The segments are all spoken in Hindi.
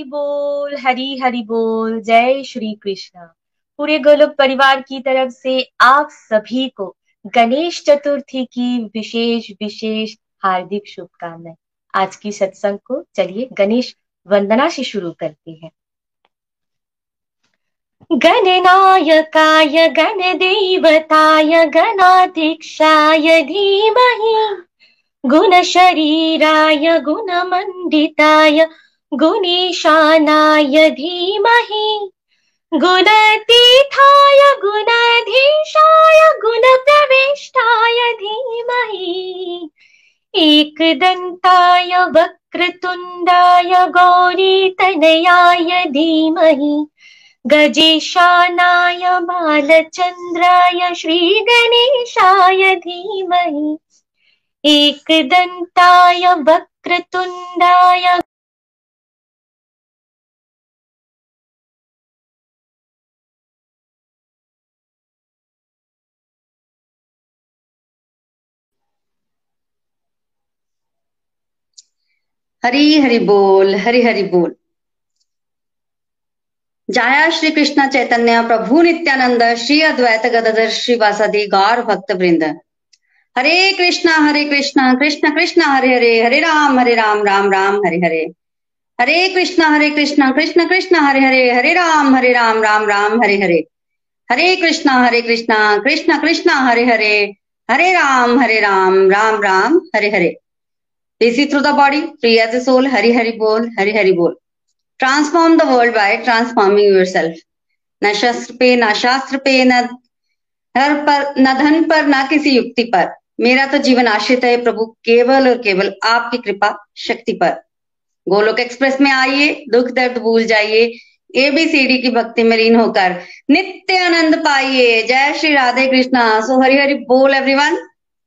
हरी बोल, हरी हरि बोल, जय श्री कृष्ण। पूरे गोलोक परिवार की तरफ़ से आप सभी को गणेश चतुर्थी की विशेष विशेष हार्दिक शुभकामनाएँ। आज की सत्संग को चलिए गणेश वंदना से शुरू करते हैं। गणनायकाय, गणदेवताय गणाध्यक्षाय धीमहि। गुणशरीराय, गुणमण्डिताय गुणीशानाय धीमहि। गुणतीर्थाय गुणाधीशाय गुणप्रविष्टाय धीमहि। एकदन्ताय वक्रतुण्डाय गौरीतनयाय धीमहि। गजेशानाय बालचन्द्राय श्रीगणेशाय धीमहि। एकदन्ताय वक्रतुण्डाय हरी हरि बोल, हरि हरि बोल। जाया श्री कृष्ण चैतन्य, प्रभु नित्यानंद, श्री अद्वैत गदधर श्रीवासदि गौर भक्त वृंद हरे कृष्णा हरे कृष्णा, कृष्ण कृष्ण, हरे हरे हरे राम हरे राम राम राम, हरे हरे। हरे कृष्णा हरे कृष्णा, कृष्ण कृष्ण, हरे हरे हरे राम हरे राम राम राम, हरे हरे। हरे कृष्णा हरे कृष्णा, कृष्ण कृष्ण, हरे हरे। हरे राम हरे राम राम राम, हरे हरे। Busy through the body, free as a soul, Hari Hari Bol, Hari Hari Bol. Transform the world by transforming yourself. न शस्त्र पे न शास्त्र पे न धर पर न धन पर न किसी युक्ति पर मेरा तो जीवन आश्रित है प्रभु केवल और केवल आपकी कृपा शक्ति पर गोलोक एक्सप्रेस में आइए दुख दर्द भूल जाइए एबीसीडी की भक्ति में लीन होकर नित्य आनंद पाइए जय श्री राधे कृष्णा सो हरि हरि बोल एवरीवन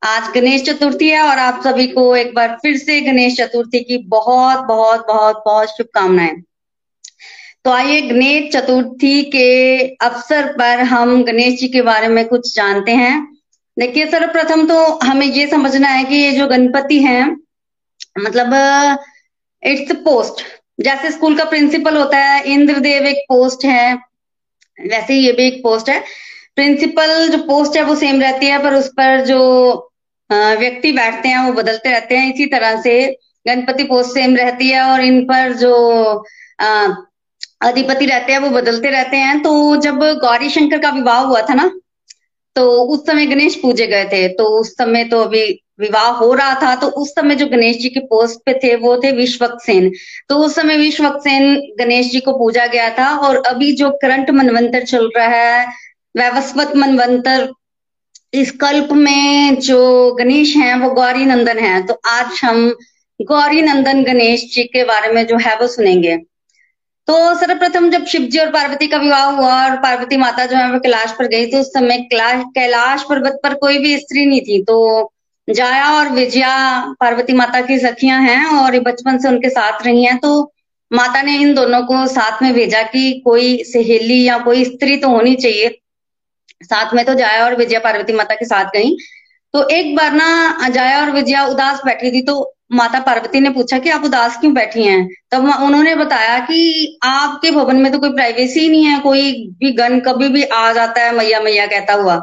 आज गणेश चतुर्थी है और आप सभी को एक बार फिर से गणेश चतुर्थी की बहुत बहुत बहुत बहुत शुभकामनाएँ। तो आइए गणेश चतुर्थी के अवसर पर हम गणेश जी के बारे में कुछ जानते हैं। देखिए, सर्वप्रथम तो हमें ये समझना है कि ये जो गणपति हैं मतलब इट्स पोस्ट जैसे स्कूल का प्रिंसिपल होता है, इंद्रदेव एक पोस्ट है, वैसे ये भी एक पोस्ट है। प्रिंसिपल जो पोस्ट है, वो सेम रहती है, पर उस पर जो व्यक्ति बैठते हैं, वो बदलते रहते हैं, इसी तरह से गणपति पोस्ट सेम रहती है और इन पर जो अधिपति रहते हैं, वो बदलते रहते हैं। तो जब गौरी शंकर का विवाह हुआ था ना तो उस समय गणेश पूजे गए थे। तो उस समय तो अभी विवाह हो रहा था तो उस समय जो गणेश जी के पोस्ट पे थे, वो थे विश्वक सेन तो उस समय विश्वक सेन गणेश जी को पूजा गया था और अभी जो करंट मनवंतर चल रहा है, वैवस्वत मनवंतर इस कल्प में जो गणेश हैं, वो गौरी नंदन है। तो आज हम गौरी नंदन गणेश जी के बारे में जो है, वो सुनेंगे। तो सर्वप्रथम जब शिव जी और पार्वती का विवाह हुआ और पार्वती माता जो है, वो कैलाश पर गई तो उस समय कैलाश कैलाश पर्वत पर कोई भी स्त्री नहीं थी। तो जाया और विजया पार्वती माता की सखियाँ हैं और बचपन से उनके साथ रही हैं। तो माता ने इन दोनों को साथ में भेजा कि कोई सहेली या कोई स्त्री तो होनी चाहिए। साथ में तो जाया और विजया पार्वती माता के साथ गई। तो एक बार ना जाया और विजया उदास बैठी थी तो माता पार्वती ने पूछा कि आप उदास क्यों बैठी हैं? तब उन्होंने बताया कि आपके भवन में तो कोई प्राइवेसी नहीं है, कोई भी गन कभी भी आ जाता है, मैया मैया कहता हुआ।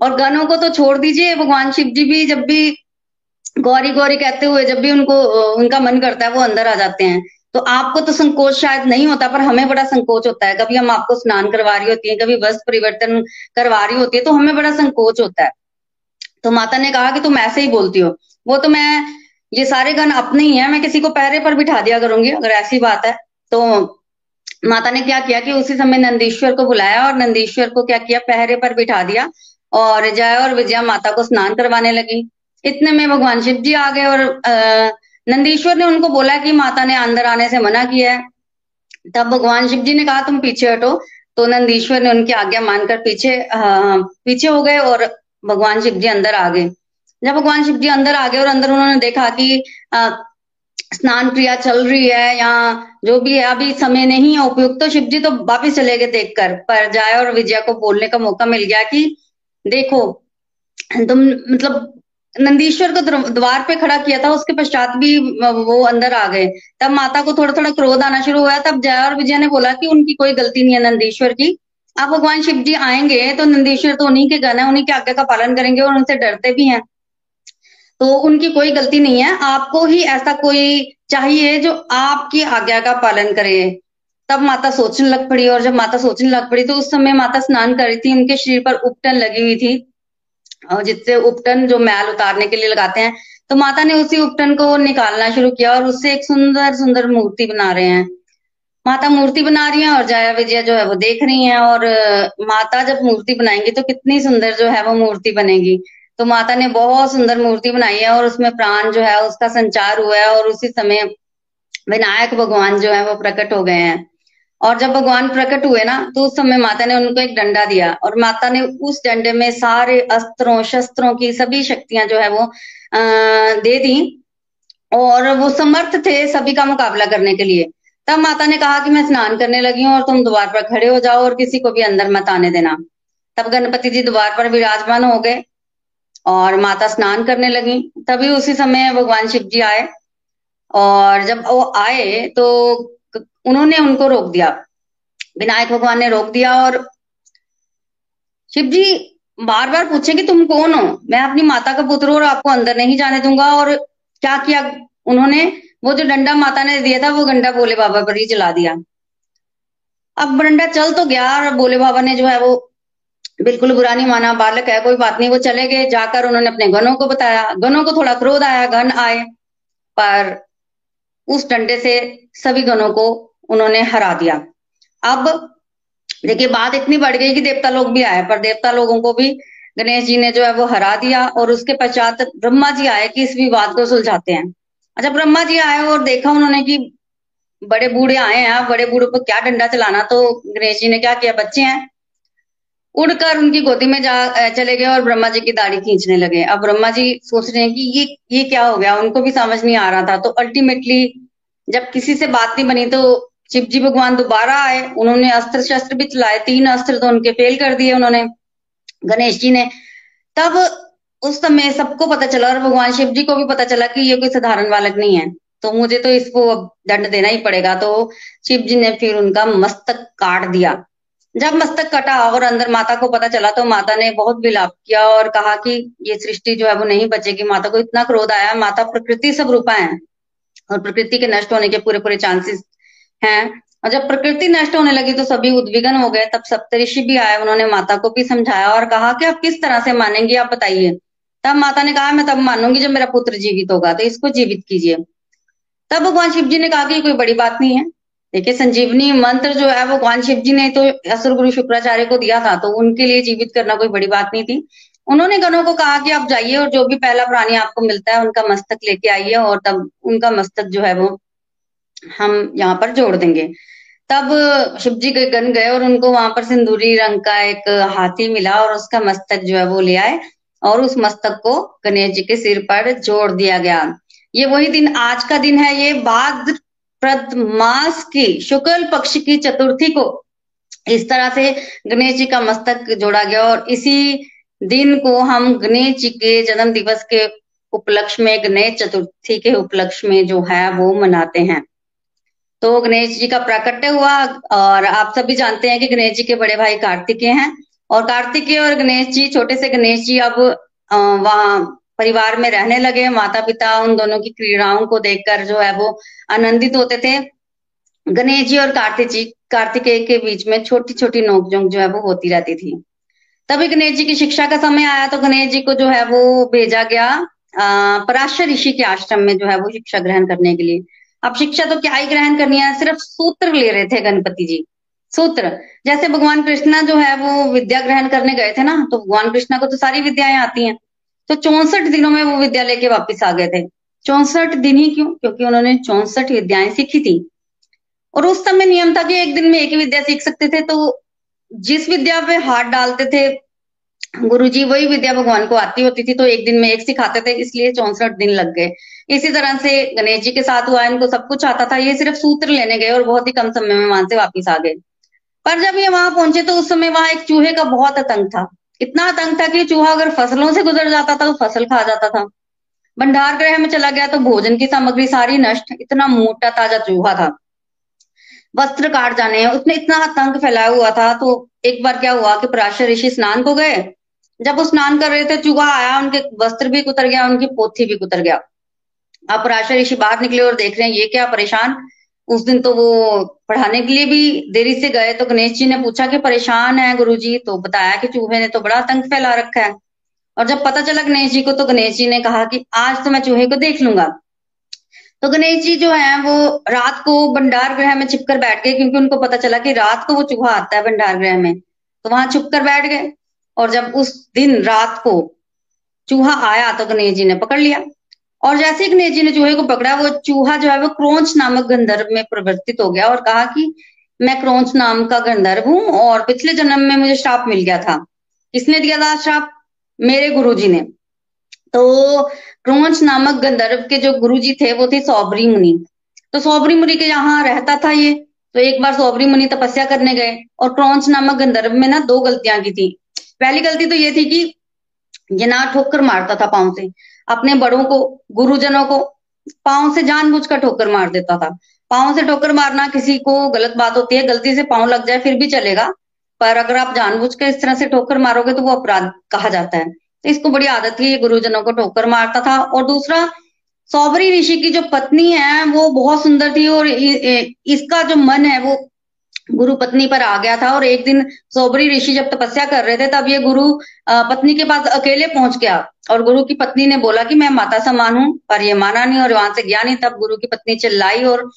और गनों को तो छोड़ दीजिए, भगवान शिव जी भी जब भी गौरी गौरी कहते हुए जब भी उनको, उनका मन करता है, वो अंदर आ जाते हैं। तो आपको तो संकोच शायद नहीं होता, पर हमें बड़ा संकोच होता है। कभी हम आपको स्नान करवा रही होती है, कभी वस्त्र परिवर्तन करवा रही होती है तो हमें बड़ा संकोच होता है। तो माता ने कहा कि तुम ऐसे ही बोलती हो। वो तो मैं, ये सारे गण अपने ही है, मैं किसी को पहरे पर बिठा दिया करूँगी, अगर ऐसी बात है। तो माता ने क्या किया कि उसी समय नंदीश्वर को बुलाया और नंदीश्वर को क्या किया? पहरे पर बिठा दिया और जय और विजया माता को स्नान करवाने लगी। इतने में भगवान शिव जी आ गए और नंदीश्वर ने उनको बोला कि माता ने अंदर आने से मना किया है। तब भगवान शिव जी ने कहा तुम पीछे हटो। तो नंदीश्वर ने उनकी आज्ञा मानकर पीछे आ, पीछे हो गए और भगवान शिव जी अंदर आ गए। जब भगवान शिव जी अंदर आ गए और अंदर उन्होंने देखा कि आ, स्नान क्रिया चल रही है या जो भी है अभी समय नहीं है उपयुक्त तो शिव जी तो वापिस चले गए देखकर। पर जाए और विजया को बोलने का मौका मिल गया कि देखो तुम मतलब नंदीश्वर को द्वार पे खड़ा किया था, उसके पश्चात भी वो अंदर आ गए। तब माता को थोड़ा थोड़ा क्रोध आना शुरू हुआ। तब जया और विजय ने बोला कि उनकी कोई गलती नहीं है नंदीश्वर की। आप भगवान शिव जी आएँगे तो नंदीश्वर तो उन्हीं के गण है, उन्हीं के आज्ञा का पालन करेंगे और उनसे डरते भी हैं। तो उनकी कोई गलती नहीं है। आपको ही ऐसा कोई चाहिए जो आपकी आज्ञा का पालन करे। तब माता सोचने लग पड़ी और जब माता सोचने लग पड़ी तो उस समय माता स्नान कर रही थी, उनके शरीर पर उपटन लगी हुई थी। और जिससे उपटन जो मैल उतारने के लिए लगाते हैं। तो माता ने उसी उपटन को निकालना शुरू किया और उससे एक सुंदर सुंदर मूर्ति बना रहे हैं। माता मूर्ति बना रही है और जया विजया जो है वो देख रही है और माता जब मूर्ति बनाएँगी तो कितनी सुंदर जो है वो मूर्ति बनेगी। तो माता ने बहुत सुंदर मूर्ति बनाई है और उसमें प्राण जो है उसका संचार हुआ है और उसी समय विनायक भगवान जो है वो प्रकट हो गए हैं। और जब भगवान प्रकट हुए ना तो उस समय माता ने उनको एक डंडा दिया और माता ने उस डंडे में सारे अस्त्रों, शस्त्रों की सभी शक्तियाँ जो है वो दे दी और वो समर्थ थे सभी का मुकाबला करने के लिए। तब माता ने कहा कि मैं स्नान करने लगी हूँ और तुम द्वार पर खड़े हो जाओ और किसी को भी अंदर मत आने देना। तब गणपति जी द्वार पर विराजमान हो गए और माता स्नान करने लगी। तभी उसी समय भगवान शिव जी आए और जब वो आए तो उन्होंने उनको रोक दिया। विनायक भगवान ने रोक दिया और शिव जी बार बार पूछे कि तुम कौन हो? मैं अपनी माता का पुत्र और आपको अंदर नहीं जाने दूँगा और क्या किया? उन्होंने वो जो डंडा माता ने दिया था, वो गंडा बोले बाबा पर ही चला दिया। अब डंडा चल तो गया और बोले बाबा ने जो है वो बिल्कुल बुरा नहीं माना, बालक है, कोई बात नहीं, वो चले गए। जाकर उन्होंने अपने गनों को बताया। गनों को थोड़ा क्रोध आया गन आए, पर उस डंडे से सभी गनों को उन्होंने हरा दिया। अब देखिए, बात इतनी बढ़ गई कि देवता लोग भी आए, पर देवता लोगों को भी गणेश जी ने जो है वो हरा दिया और उसके पश्चात ब्रह्मा जी आए कि इस विवाद को सुलझाते हैं। अच्छा ब्रह्मा जी आए और देखा उन्होंने कि बड़े बूढ़े आए हैं, बड़े बूढ़े पर क्या डंडा चलाना तो गणेश जी ने क्या किया, बच्चे हैं। उड़कर उनकी गोदी में जा चले गए और ब्रह्मा जी की दाढ़ी खींचने लगे। अब ब्रह्मा जी सोच रहे हैं कि ये ये क्या हो गया, उनको भी समझ नहीं आ रहा था। तो अल्टीमेटली जब किसी से बात नहीं बनी तो शिव जी भगवान दोबारा आए, उन्होंने अस्त्र शस्त्र भी चलाए, तीन अस्त्र तो उनके फेल कर दिए उन्होंने, गणेश जी ने। तब उस समय सबको पता चला और भगवान शिव जी को भी पता चला कि ये कोई साधारण बालक नहीं है। तो मुझे तो इसको दंड देना ही पड़ेगा तो शिव जी ने फिर उनका मस्तक काट दिया। जब मस्तक कटा और अंदर माता को पता चला तो माता ने बहुत विलाप किया और कहा कि ये सृष्टि जो है वो नहीं बचेगी, माता को इतना क्रोध आया, माता प्रकृति सब रूपा है और प्रकृति के नष्ट होने के पूरे पूरे चांसेस हैं। और जब प्रकृति नष्ट होने लगी तो सभी उद्विग्न हो गए। तब सप्तऋषि भी आए, उन्होंने माता को भी समझाया और कहा कि आप किस तरह से मानेंगी, आप बताइए। तब माता ने कहा, मैं तब मानूँगी जब मेरा पुत्र जीवित होगा तो इसको जीवित कीजिए। तब भगवान शिव जी ने कहा कि कोई बड़ी बात नहीं है। देखिए, संजीवनी मंत्र जो है, भगवान शिव जी ने तो असुर गुरु शुक्राचार्य को दिया था तो उनके लिए जीवित करना कोई बड़ी बात नहीं थी। उन्होंने गणों को कहा कि आप जाइए और जो भी पहला प्राणी आपको मिलता है, उनका मस्तक लेके आइए और तब उनका मस्तक जो है वो हम यहाँ पर जोड़ देंगे। तब शिव जी के गण गए और उनको वहाँ पर सिंदूरी रंग का एक हाथी मिला और उसका मस्तक जो है वो ले आए और उस मस्तक को गणेश जी के सिर पर जोड़ दिया गया। ये वही दिन आज का दिन है, ये बाद प्रद मास की शुक्ल पक्ष की चतुर्थी को इस तरह से गणेश जी का मस्तक जोड़ा गया और इसी दिन को हम गणेश जी के जन्म दिवस के उपलक्ष्य में, गणेश चतुर्थी के उपलक्ष्य में जो है वो मनाते हैं। तो गणेश जी का प्राकट्य हुआ और आप सभी जानते हैं कि गणेश जी के बड़े भाई कार्तिकेय हैं। और कार्तिकेय और गणेश जी, छोटे से गणेश जी अब वहाँ परिवार में रहने लगे। माता पिता उन दोनों की क्रीड़ाओं को देखकर जो है वो आनंदित होते थे। गणेश जी और कार्तिक जी, कार्तिकेय के बीच में छोटी छोटी नोकझोंक जो है वो होती रहती थी। तभी गणेश जी की शिक्षा का समय आया तो गणेश जी को जो है वो भेजा गया पराशर ऋषि के आश्रम में जो है वो शिक्षा ग्रहण करने के लिए। अब शिक्षा तो क्या ही ग्रहण करनी है? सिर्फ़ सूत्र ले रहे थे गणपति जी। सूत्र। जैसे भगवान कृष्णा जो है, वो विद्या ग्रहण करने गए थे ना तो भगवान कृष्णा को तो सारी विद्याएँ आती हैं। तो चौसठ दिनों में वो विद्या लेके वापिस आ गए थे। चौसठ दिन ही क्यों? क्योंकि उन्होंने चौसठ विद्याएँ सीखी थी। और उस समय नियम था कि एक दिन में एक ही विद्या सीख सकते थे तो जिस विद्या पे हाथ डालते थे गुरु जी वही विद्या भगवान को आती होती थी तो एक दिन में एक सिखाते थे, इसलिए चौसठ दिन लग गए। इसी तरह से गणेश जी के साथ हुआ, इनको सब कुछ आता था। ये सिर्फ़ सूत्र लेने गए और बहुत ही कम समय में वहाँ से वापिस आ गए। पर जब ये वहाँ पहुँचे तो उस समय वहाँ एक चूहे का बहुत आतंक था। इतना आतंक था कि चूहा अगर फ़सलों से गुजर जाता था तो फ़सल खा जाता था। भंडार गृह में चला गया तो भोजन की सामग्री सारी नष्ट। इतना मोटा ताज़ा चूहा था। वस्त्र काट जाने, उसने इतना आतंक फैलाया हुआ था तो एक बार क्या हुआ कि पराशर ऋषि स्नान को गए। जब वो स्नान कर रहे थे, चूहा आया, उनके वस्त्र भी कुतर गया, उनकी पोथी भी कुतर गया। अब पराशर ऋषि बाहर निकले और देख रहे हैं, ये क्या परेशान? उस दिन तो वो पढ़ाने के लिए भी देरी से गए तो गणेश जी ने पूछा कि परेशान है गुरु जी तो बताया कि चूहे ने तो बड़ा आतंक फैला रखा है। और जब पता चला गणेश जी को तो गणेश जी ने कहा कि आज तो मैं चूहे को देख लूँगा। तो गणेश जी जो है, वो रात को भंडार गृह में छिपकर बैठ गए, क्योंकि उनको पता चला कि रात को वो चूहा आता है भंडार गृह में। तो वहाँ छुप कर बैठ गए। और जब उस दिन रात को चूहा आया तो गणेश जी ने पकड़ लिया। और जैसे ही गणेश जी ने चूहे को पकड़ा, वो चूहा जो है वो क्रोंच नामक गंधर्व में परिवर्तित हो गया और कहा कि मैं क्रोंच नाम का गंधर्व हूँ और पिछले जन्म में मुझे श्राप मिल गया था। किसने दिया था श्राप? मेरे गुरु जी ने। तो क्रोंच नामक गंधर्व के जो गुरु जी थे, वो थे सौबरी मुनि। तो सौबरी मुनि के यहाँ रहता था ये। तो एक बार सौबरी मुनि तपस्या करने गए और क्रोंच नामक गंधर्व में ना दो गलतियाँ की थी। पहली गलती तो ये थी कि ये ना ठोकर मारता था पाँव से। अपने बड़ों को, गुरुजनों को पाँव से जानबूझकर ठोकर मार देता था। पाँव से ठोकर मारना किसी को गलत बात होती है, गलती से पाँव लग जाए फिर भी चलेगा, पर अगर आप जानबूझ कर इस तरह से ठोकर मारोगे तो वो अपराध कहा जाता है। तो इसको बड़ी आदत थी गुरुजनों को ठोकर मारता था। और दूसरा सौबरी ऋषि की जो पत्नी है, वो बहुत सुंदर थी और इसका जो मन है, वो गुरु पत्नी पर आ गया था और एक दिन सोबरी ऋषि जब तपस्या कर रहे थे, तब ये गुरु पत्नी के पास अकेले पहुँच गया और गुरु की पत्नी ने बोला कि मैं माता समान हूँ, पर ये माना नहीं और वहाँ से गया नहीं। तब गुरु की पत्नी चिल्लाई और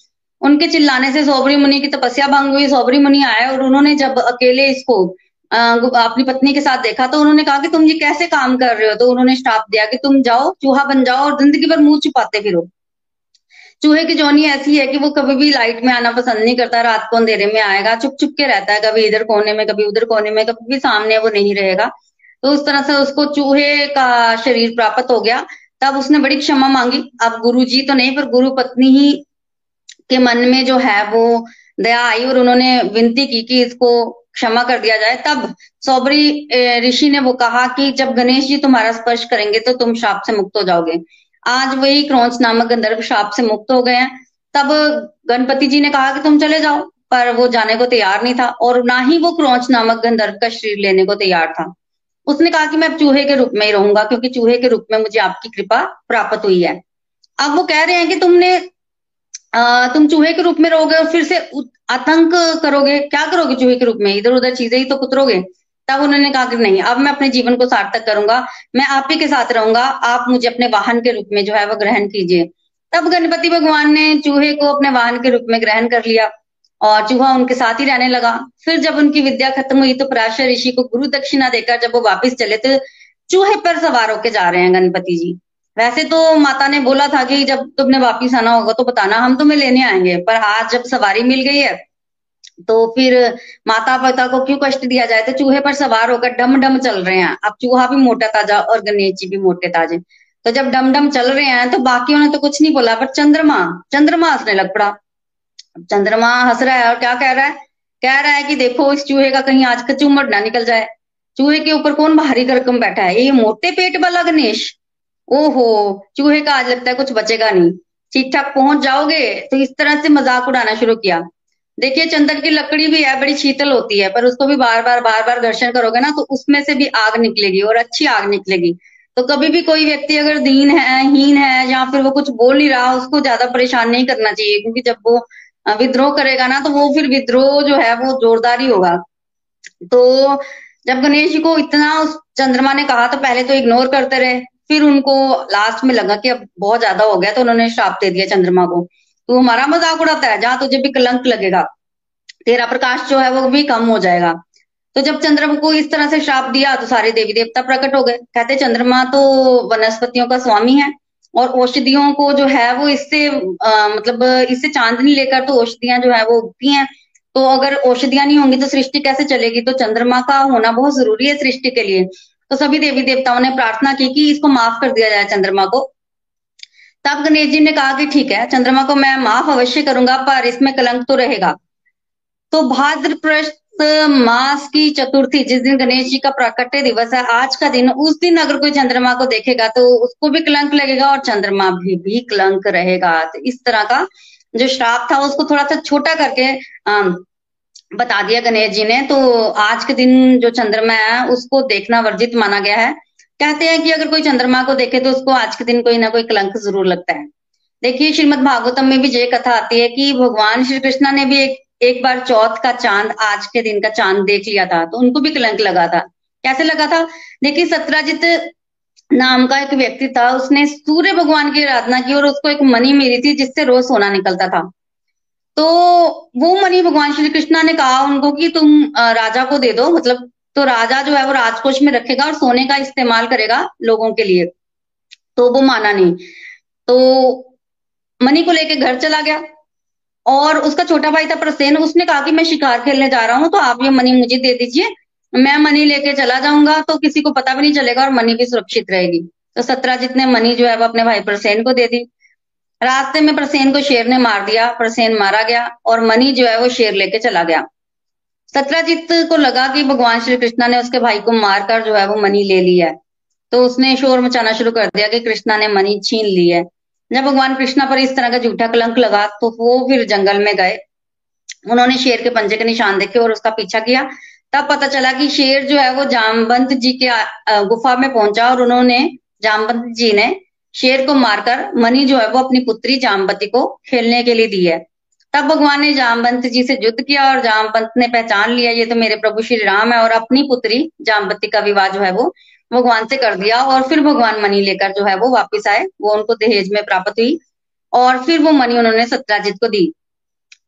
उनके चिल्लाने से सोबरी मुनि की तपस्या भंग हुई। सोबरी मुनि आए और उन्होंने जब अकेले इसको अपनी पत्नी के साथ देखा तो उन्होंने कहा कि तुम ये कैसे काम कर रहे हो? तो उन्होंने स्टाप दिया कि तुम जाओ, चूहा बन जाओ और ज़िंदगी भर मुँह छुपाते फिरो। चूहे की जोनी ऐसी है कि वो कभी भी लाइट में आना पसंद नहीं करता, रात को अंधेरे में आएगा चुप चुप के रहता है, कभी इधर कोने में, कभी उधर कोने में, कभी भी सामने वो नहीं रहेगा। तो उस तरह से उसको चूहे का शरीर प्राप्त हो गया। तब उसने बड़ी क्षमा मांगी। अब गुरु जी तो नहीं, पर गुरु पत्नी ही के मन में जो है, वो दया आई और उन्होंने विनती की कि इसको क्षमा कर दिया जाए। तब सौबरी ऋषि ने वो कहा कि जब गणेश जी तुम्हारा स्पर्श करेंगे तो तुम श्राप से मुक्त हो जाओगे। आज वही क्रौच नामक गंधर्व शाप से मुक्त हो गए हैं। तब गणपति जी ने कहा कि तुम चले जाओ पर वो जाने को तैयार नहीं था और ना ही वो क्रौच नामक गंधर्व का शरीर लेने को तैयार था। उसने कहा कि मैं चूहे के रूप में ही रहूँगा क्योंकि चूहे के रूप में मुझे आपकी कृपा प्राप्त हुई है। अब वो कह रहे हैं कि तुमने आ, तुम चूहे के रूप में रहोगे और फिर से आतंक करोगे। क्या करोगे चूहे के रूप में? इधर उधर चीज़ें ही तो कुतरोगे। तब उन्होंने कहा कि नहीं, अब मैं अपने जीवन को सार्थक करूँगा, मैं आप ही के साथ रहूँगा, आप मुझे अपने वाहन के रूप में जो है वो ग्रहण कीजिए। तब गणपति भगवान ने चूहे को अपने वाहन के रूप में ग्रहण कर लिया और चूहा उनके साथ ही रहने लगा। फिर जब उनकी विद्या खत्म हुई तो पराशर ऋषि को गुरु दक्षिणा देकर जब वो वापिस चले तो चूहे पर सवार होके जा रहे हैं गणपति जी। वैसे तो माता ने बोला था कि जब तुमने वापिस आना होगा तो बताना, हम तुम्हें लेने आएँगे, पर आज जब सवारी मिल गई है तो फिर माता पिता को क्यों कष्ट दिया जाए? तो चूहे पर सवार होकर डम डम चल रहे हैं। अब चूहा भी मोटा ताज़ा और गणेश जी भी मोटे ताजे। तो जब डम डम चल रहे हैं तो बाकियों ने तो कुछ नहीं बोला, पर चंद्रमा चंद्रमा हंसने लग पड़ा। चंद्रमा हंस रहा है और क्या कह रहा है? कह रहा है कि देखो, इस चूहे का कहीं आज कचूमट ना निकल जाए। चूहे के ऊपर कौन भारी करकम बैठा है? ये मोटे पेट वाला गणेश? ओहो, चूहे का आज लगता है कुछ बचेगा नहीं। ठीक ठाक पहुँच जाओगे? तो इस तरह से मज़ाक उड़ाना शुरू किया। देखिए, चंदन की लकड़ी भी है, बड़ी शीतल होती है, पर उसको भी बार बार बार बार घर्षण करोगे ना तो उसमें से भी आग निकलेगी और अच्छी आग निकलेगी। तो कभी भी कोई व्यक्ति अगर दीन है, हीन है, या फिर वो कुछ बोल नहीं रहा, उसको ज़्यादा परेशान नहीं करना चाहिए, क्योंकि जब वो विद्रोह करेगा ना तो वो फिर विद्रोह जो है, वो जोरदार ही होगा। तो जब गणेश जी को इतना उस चंद्रमा ने कहा तो पहले तो इग्नोर करते रहे, फिर उनको लास्ट में लगा कि अब बहुत ज़्यादा हो गया तो उन्होंने श्राप दे दिया चंद्रमा को। तू हमारा मज़ाक उड़ाता है, जहाँ तुझे भी कलंक लगेगा। तेरा प्रकाश जो है वो भी कम हो जाएगा। तो जब चंद्रमा को इस तरह से श्राप दिया तो सारे देवी देवता प्रकट हो गए। कहते चंद्रमा तो वनस्पतियों का स्वामी है, और औषधियों को जो है वो इससे मतलब इससे चांदनी लेकर तो औषधियाँ जो है वो उगती हैं। तो अगर औषधियाँ नहीं होंगी तो सृष्टि कैसे चलेगी? तो चंद्रमा का होना बहुत ज़रूरी है सृष्टि के लिए। तो सभी देवी देवताओं ने प्रार्थना की कि इसको माफ़ कर दिया जाए चंद्रमा को। तब गणेश जी ने कहा कि ठीक है, चंद्रमा को मैं माफ़ अवश्य करूँगा, पर इसमें कलंक तो रहेगा। तो भाद्रप्रस्त मास की चतुर्थी, जिस दिन गणेश जी का प्राकट्य दिवस है, आज का दिन, उस दिन अगर कोई चंद्रमा को देखेगा तो उसको भी कलंक लगेगा और चंद्रमा भी भी कलंक रहेगा। तो इस तरह का जो श्राप था, उसको थोड़ा सा छोटा करके बता दिया गणेश जी ने। तो आज के दिन जो चंद्रमा है, उसको देखना वर्जित माना गया है। कहते हैं कि अगर कोई चंद्रमा को देखे तो उसको आज के दिन कोई ना कोई कलंक ज़रूर लगता है। देखिए, श्रीमद भागवतम में भी ये कथा आती है कि भगवान श्री कृष्णा ने भी एक एक बार चौथ का चाँद, आज के दिन का चाँद देख लिया था तो उनको भी कलंक लगा था। कैसे लगा था? देखिए सत्राजित नाम का एक व्यक्ति था, उसने सूर्य भगवान की आराधना की और उसको एक मनी मिली थी जिससे रोज सोना निकलता था। तो वो मनी भगवान श्री कृष्णा ने कहा उनको कि तुम राजा को दे दो मतलब तो राजा जो है वो राजकोष में रखेगा और सोने का इस्तेमाल करेगा लोगों के लिए। तो वो माना नहीं। तो मनी को लेके घर चला गया और उसका छोटा भाई था प्रसेन, उसने कहा कि मैं शिकार खेलने जा रहा हूँ तो आप ये मनी मुझे दे दीजिए, मैं मनी लेके चला जाऊँगा तो किसी को पता भी नहीं चलेगा और मनी भी सुरक्षित रहेगी। तो सत्रह जितने मनी जो है वो अपने भाई प्रसेन को दे दी। रास्ते में प्रसेन को शेर ने मार दिया, प्रसेन मारा गया और मनी जो है वो शेर लेके चला गया। सत्राजीत को लगा कि भगवान श्री कृष्णा ने उसके भाई को मारकर जो है वो मनी ले लिया है। तो उसने शोर मचाना शुरू कर दिया कि कृष्णा ने मनी छीन ली है। जब भगवान कृष्णा पर इस तरह का झूठा कलंक लगा तो वो फिर जंगल में गए। उन्होंने शेर के पंजे के निशान देखे और उसका पीछा किया। तब पता चला कि शेर जो है वो जामबंत जी के गुफा में पहुँचा और उन्होंने जामबंत जी ने शेर को मारकर मनी जो है वो अपनी पुत्री जामबती को खेलने के लिए दी है। तब भगवान ने जामबंत जी से युद्ध किया और जामबंत ने पहचान लिया, ये तो मेरे प्रभु श्री राम है और अपनी पुत्री जामबती का विवाह जो है वो भगवान से कर दिया और फिर भगवान मनी लेकर जो है वो वापिस आए, वो उनको दहेज में प्राप्त हुई और फिर वो मनी उन्होंने सत्राजित को दी।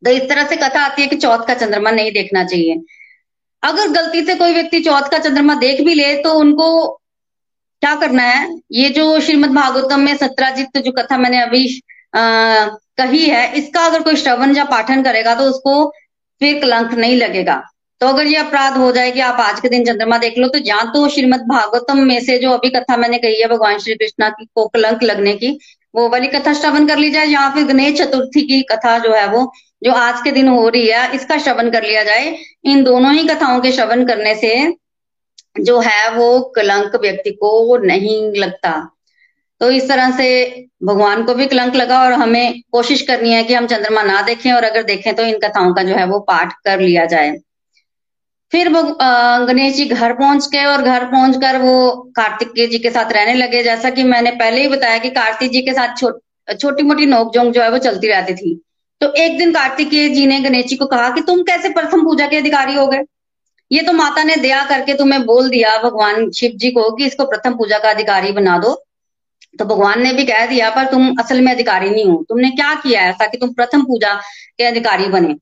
तो इस तरह से कथा आती है कि चौथ का चंद्रमा नहीं देखना चाहिए। अगर गलती से कोई व्यक्ति चौथ का चंद्रमा देख भी ले तो उनको क्या करना है? ये जो श्रीमद भागवतम में सत्राजित जो कथा मैंने अभी कही है, इसका अगर कोई श्रवण या पाठन करेगा तो उसको फिर कलंक नहीं लगेगा। तो अगर ये अपराध हो जाए कि आप आज के दिन चंद्रमा देख लो तो या तो श्रीमद भागवतम में से जो अभी कथा मैंने कही है भगवान श्री कृष्णा की, को कलंक लगने की, वो वाली कथा श्रवण कर ली जाए, या फिर गणेश चतुर्थी की कथा जो है वो, जो आज के दिन हो रही है, इसका श्रवण कर लिया जाए। इन दोनों ही कथाओं के श्रवण करने से जो है वो कलंक व्यक्ति को नहीं लगता। तो इस तरह से भगवान को भी कलंक लगा और हमें कोशिश करनी है कि हम चंद्रमा ना देखें और अगर देखें तो इन कथाओं का जो है वो पाठ कर लिया जाए। फिर गणेश जी घर पहुँच गए और घर पहुंचकर वो कार्तिकेय जी के साथ रहने लगे। जैसा कि मैंने पहले ही बताया कि कार्तिक जी के साथ छो, छोटी मोटी नोकझोंक जो है वो चलती रहती थी। तो एक दिन कार्तिकेय जी ने गणेश जी को कहा कि तुम कैसे प्रथम पूजा के अधिकारी हो गए? ये तो माता ने दया करके तुम्हें बोल दिया भगवान शिव जी को कि इसको प्रथम पूजा का अधिकारी बना दो। तो भगवान ने भी कह दिया, पर तुम असल में अधिकारी नहीं हो। तुमने क्या किया ऐसा कि तुम प्रथम पूजा के अधिकारी बने।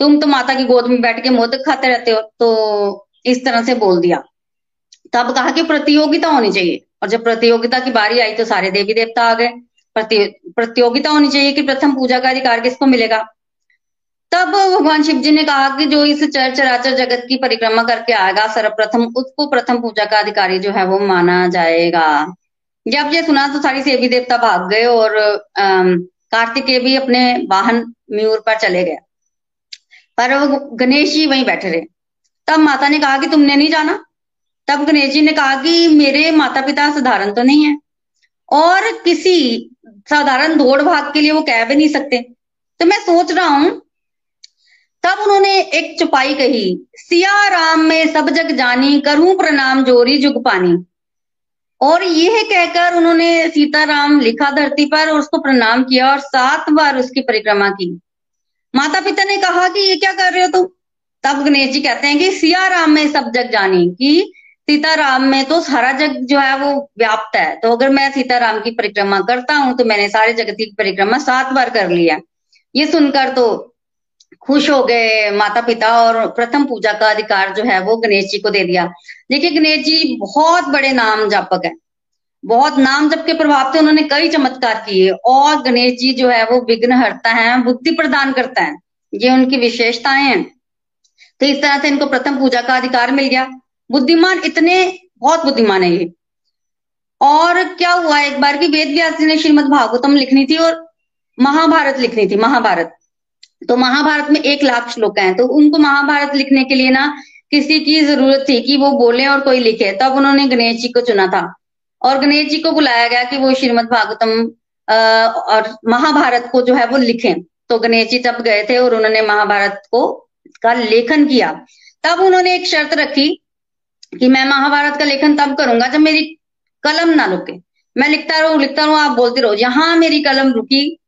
तुम तो माता की गोद में बैठ के मोदक खाते रहते हो। तो इस तरह से बोल दिया। तब कहा कि प्रतियोगिता होनी चाहिए। और जब प्रतियोगिता की बारी आई तो सारे देवी देवता आ गए। प्रतियोगिता होनी चाहिए कि प्रथम पूजा का अधिकार किसको मिलेगा? तब भगवान शिव जी ने कहा कि जो इस चर चराचर जगत की परिक्रमा करके आएगा, सर्वप्रथम उसको प्रथम पूजा का अधिकारी जो है वो माना जाएगा। जब ये सुना तो सारी सेवी देवता भाग गए और कार्तिकेय भी अपने वाहन म्यूर पर चले गए पर वो गणेश जी वहीं बैठे रहे। तब माता ने कहा कि तुमने नहीं जाना। तब गणेश जी ने कहा कि मेरे माता पिता साधारण तो नहीं है। और किसी साधारण दौड़ भाग के लिए वो कह भी नहीं सकते। तो मैं सोच रहा हूँ, तब उन्होंने एक चुपाई कही, सिया राम में सब जग जानी, करूँ प्रणाम जोरी जुग पानी। और यह कहकर उन्होंने सीताराम लिखा धरती पर और उसको प्रणाम किया और सात बार उसकी परिक्रमा की। माता पिता ने कहा कि ये क्या कर रहे हो तुम? तब गणेश जी कहते हैं कि सिया राम में सब जग जानी कि, सीताराम में तो सारा जग जो है वो व्याप्त है। तो अगर मैं सीताराम की परिक्रमा करता हूँ तो मैंने सारे जगत की परिक्रमा सात बार कर लिया ये सुनकर तो खुश हो गए माता पिता और प्रथम पूजा का अधिकार जो है वो गणेश जी को दे दिया। देखिए, गणेश जी बहुत बड़े नाम जापक है। बहुत नाम जप के प्रभाव से उन्होंने कई चमत्कार किए और गणेश जी जो है वो विघ्न हरता है, बुद्धि प्रदान करता है। ये उनकी विशेषताएँ हैं। तो इस तरह से इनको प्रथम पूजा का अधिकार मिल गया। बुद्धिमान इतने, बहुत बुद्धिमान है ये। और क्या हुआ एक बार की वेद व्यास जी ने श्रीमद भागवतम लिखनी थी और महाभारत लिखनी थी, महाभारत। तो महाभारत में एक लाख श्लोक हैं। तो उनको महाभारत लिखने के लिए ना किसी की ज़रूरत थी कि वो बोले और कोई लिखे। तब उन्होंने गणेश जी को चुना था। और गणेश जी को बुलाया गया कि वो श्रीमद भागवतम और महाभारत को जो है वो लिखें। तो गणेश जी तब गए थे और उन्होंने महाभारत को, का लेखन किया। तब उन्होंने एक शर्त रखी कि मैं महाभारत का लेखन तब करूँगा जब मेरी कलम ना रुके। मैं लिखता रहूँ लिखता रहूँ, आप बोलते रहो, जहाँ मेरी कलम रुकी,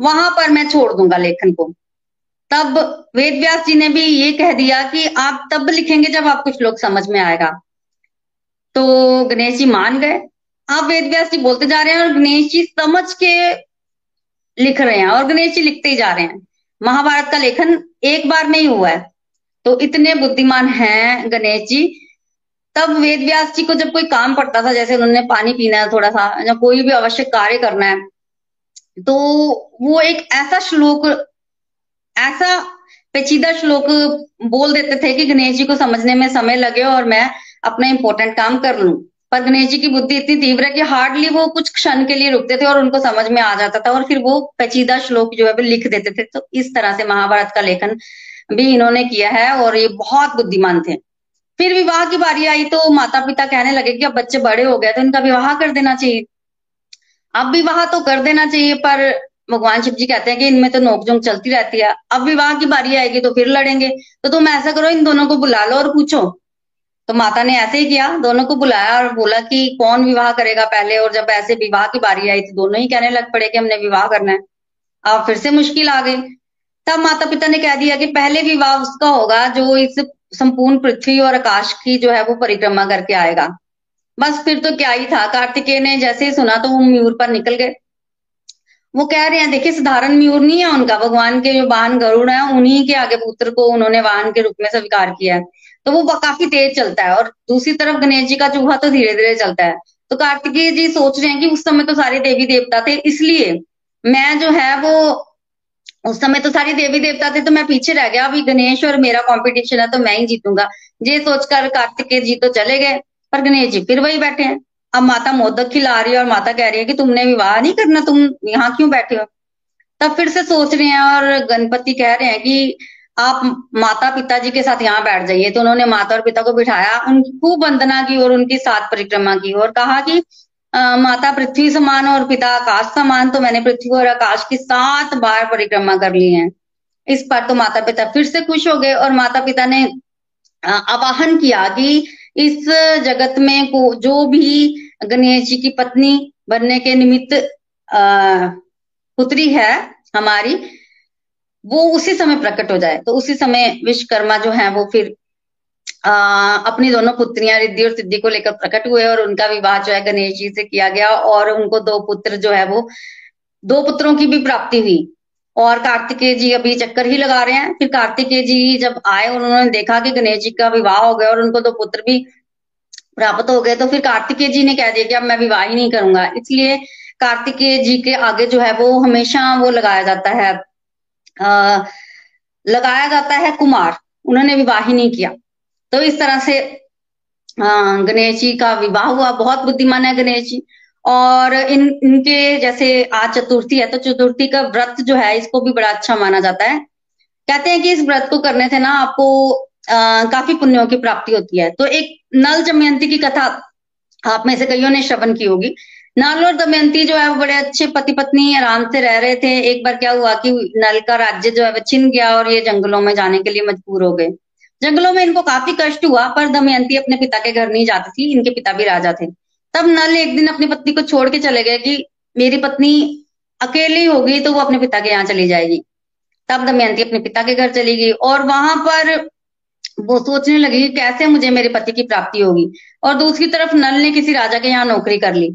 वहाँ पर मैं छोड़ दूँगा लेखन को। तब वेद व्यास जी ने भी ये कह दिया कि आप तब लिखेंगे जब आपको श्लोक समझ में आएगा। तो गणेश जी मान गए। आप वेद व्यास जी बोलते जा रहे हैं और गणेश जी समझ के लिख रहे हैं और गणेश जी लिखते ही जा रहे हैं। महाभारत का लेखन एक बार में ही हुआ है। तो इतने बुद्धिमान हैं गणेश जी। तब वेद व्यास जी को जब कोई काम पड़ता था, जैसे उन्होंने पानी पीना है थोड़ा सा, या कोई भी आवश्यक कार्य करना है तो वो एक ऐसा श्लोक ऐसा पेचीदा श्लोक बोल देते थे कि गणेश जी को समझने में समय लगे और मैं अपना इंपॉर्टेंट काम कर लूँ। पर गणेश जी की बुद्धि इतनी तीव्र है कि हार्डली वो कुछ क्षण के लिए रुकते थे और उनको समझ में आ जाता था और फिर वो पेचीदा श्लोक जो है वो लिख देते थे। तो इस तरह से महाभारत का लेखन भी इन्होंने किया है और ये बहुत बुद्धिमान थे। फिर विवाह की बारी आई तो माता पिता कहने लगे कि अब बच्चे बड़े हो गए तो इनका विवाह कर देना चाहिए। अब विवाह तो कर देना चाहिए पर भगवान शिव जी कहते हैं कि इनमें तो नोकझोंक चलती रहती है। अब विवाह की बारी आएगी तो फिर लड़ेंगे। तो तुम ऐसा करो, इन दोनों को बुला लो और पूछो। तो माता ने ऐसे ही किया, दोनों को बुलाया और बोला कि कौन विवाह करेगा पहले? और जब ऐसे विवाह की बारी आई तो दोनों ही कहने लग पड़े कि हमने विवाह करना है। अब फिर से मुश्किल आ गई। तब माता पिता ने कह दिया कि पहले विवाह उसका होगा जो इस संपूर्ण पृथ्वी और आकाश की जो है वो परिक्रमा करके आएगा। बस फिर तो क्या ही था। कार्तिकेय ने जैसे ही सुना तो वो म्यूर पर निकल गए। वो कह रहे हैं, देखिए, साधारण मयूर नहीं है उनका। भगवान के जो वाहन गरुड़ है, उन्हीं के आगे पुत्र को उन्होंने वाहन के रूप में स्वीकार किया है। तो वो काफ़ी तेज चलता है और दूसरी तरफ़ गणेश जी का चूहा तो धीरे धीरे चलता है। तो कार्तिकेय जी सोच रहे हैं कि उस समय तो सारे देवी देवता थे, इसलिए मैं जो है वो, उस समय तो सारी देवी देवता थे तो मैं पीछे रह गया। अभी गणेश और मेरा कंपटीशन है तो मैं ही जीतूँगा। ये सोचकर कार्तिकेय जी तो चले गए, पर गणेश जी फिर वही बैठे हैं। अब माता मोदक खिला रही है और माता कह रही है कि तुमने विवाह नहीं करना तुम यहाँ क्यों बैठे हो? तब फिर से सोच रहे हैं और गणपति कह रहे हैं कि आप माता पिताजी के साथ यहाँ बैठ जाइए। तो उन्होंने माता और पिता को बिठाया उनकी खूब वंदना की और उनकी सात परिक्रमा की और कहा कि आ, माता पृथ्वी समान और पिता आकाश समान। तो मैंने पृथ्वी और आकाश की सात बार परिक्रमा कर ली है। इस पर तो माता पिता फिर से खुश हो गए और माता पिता ने आवाहन किया कि इस जगत में को जो भी गणेश जी की पत्नी बनने के निमित्त अः पुत्री है हमारी वो उसी समय प्रकट हो जाए। तो उसी समय विश्वकर्मा जो है वो फिर आ, अपनी दोनों पुत्रियाँ रिद्धि और सिद्धि को लेकर प्रकट हुए और उनका विवाह जो है गणेश जी से किया गया और उनको दो पुत्र जो है वो दो पुत्रों की भी प्राप्ति हुई। और कार्तिकेय जी अभी चक्कर ही लगा रहे हैं। फिर कार्तिकेय जी जब आए उन्होंने देखा कि गणेश जी का विवाह हो गया और उनको दो पुत्र भी प्राप्त हो गए तो फिर कार्तिकेय जी ने कह दिया कि अब मैं विवाह ही नहीं करूँगा। इसलिए कार्तिकेय जी के आगे जो है वो हमेशा वो लगाया जाता है आ, लगाया जाता है कुमार। उन्होंने विवाह ही नहीं किया। तो इस तरह से गणेश जी का विवाह हुआ। बहुत बुद्धिमान है गणेश जी। और इन इनके जैसे आज चतुर्थी है तो चतुर्थी का व्रत जो है इसको भी बड़ा अच्छा माना जाता है। कहते हैं कि इस व्रत को करने से ना आपको आ, काफ़ी पुण्यों की प्राप्ति होती है। तो एक नल जमयंती की कथा आप में से कईयों ने श्रवण की होगी। नल और दमयंती जो है वो बड़े अच्छे पति पत्नी आराम से रह रहे थे। एक बार क्या हुआ कि नल का राज्य जो है वो छिन गया और ये जंगलों में जाने के लिए मजबूर हो गए। जंगलों में इनको काफ़ी कष्ट हुआ पर दमयंती अपने पिता के घर नहीं जाती थी इनके पिता भी राजा थे। तब नल एक दिन अपनी पत्नी को छोड़ के चले गए कि मेरी पत्नी अकेली होगी तो वो अपने पिता के यहाँ चली जाएगी। तब दमयंती अपने पिता के घर चली गई और वहाँ पर वो सोचने लगी कि कैसे मुझे मेरे पति की प्राप्ति होगी और दूसरी तरफ़ नल ने किसी राजा के यहाँ नौकरी कर ली।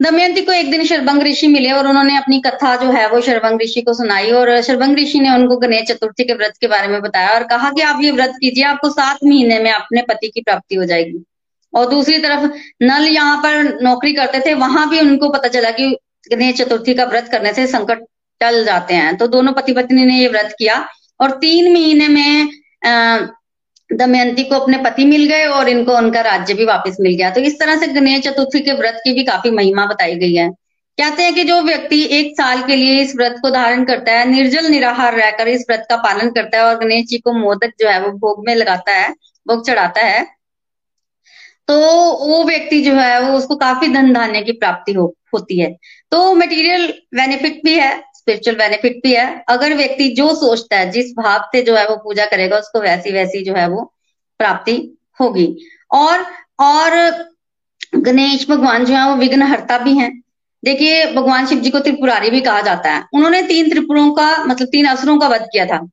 दमयंती को एक दिन शर्वंग ऋषि मिले और उन्होंने अपनी कथा जो है वो शर्वंग ऋषि को सुनाई और शर्वंग ऋषि ने उनको गणेश चतुर्थी के व्रत के बारे में बताया और कहा कि आप ये व्रत कीजिए, आपको सात महीने में अपने पति की प्राप्ति हो जाएगी। और दूसरी तरफ़ नल यहाँ पर नौकरी करते थे, वहाँ भी उनको पता चला कि गणेश चतुर्थी का व्रत करने से संकट टल जाते हैं। तो दोनों पति पत्नी ने ये व्रत किया और तीन महीने में दमयंती को अपने पति मिल गए और इनको उनका राज्य भी वापस मिल गया। तो इस तरह से गणेश चतुर्थी के व्रत की भी काफ़ी महिमा बताई गई है। कहते हैं कि जो व्यक्ति एक साल के लिए इस व्रत को धारण करता है, निर्जल निराहार रहकर इस व्रत का पालन करता है और गणेश जी को मोदक जो है वो भोग में लगाता है, भोग चढ़ाता है तो वो व्यक्ति जो है, वो उसको काफ़ी धन धान्य की प्राप्ति हो, होती है। तो मटेरियल बेनिफिट भी है स्पिरिचुअल बेनिफिट भी है। अगर व्यक्ति जो सोचता है, जिस भाव से जो है वो पूजा करेगा, उसको वैसी वैसी जो है वो प्राप्ति होगी। और और गणेश भगवान जो है, वो विघ्न हरता भी हैं। देखिए, भगवान शिव जी को त्रिपुरारी भी कहा जाता है। उन्होंने तीन त्रिपुरों का मतलब तीन असुरों का वध किया था।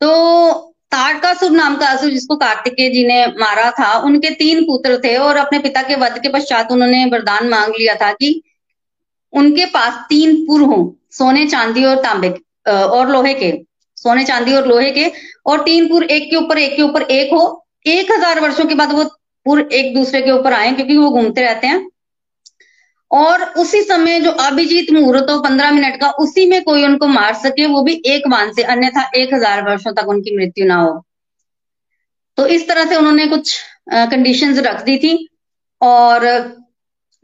तो ताड़कासुर नाम का असुर जिसको कार्तिकेय जी ने मारा था, उनके तीन पुत्र थे और अपने पिता के वध के पश्चात उन्होंने वरदान मांग लिया था कि उनके पास तीन पुर हों, सोने, चांदी और तांबे और लोहे के, सोने, चांदी और लोहे के, और तीन पुर एक के ऊपर, एक के ऊपर एक हो। एक हज़ार वर्षों के बाद वो पुर एक दूसरे के ऊपर आए, क्योंकि वो घूमते रहते हैं। और उसी समय जो अभिजीत मुहूर्त हो, पंद्रह मिनट का, उसी में कोई उनको मार सके, वो भी एक बाण से, अन्यथा एक हज़ार वर्षों तक उनकी मृत्यु ना हो। तो इस तरह से उन्होंने कुछ कंडीशंस रख दी थी और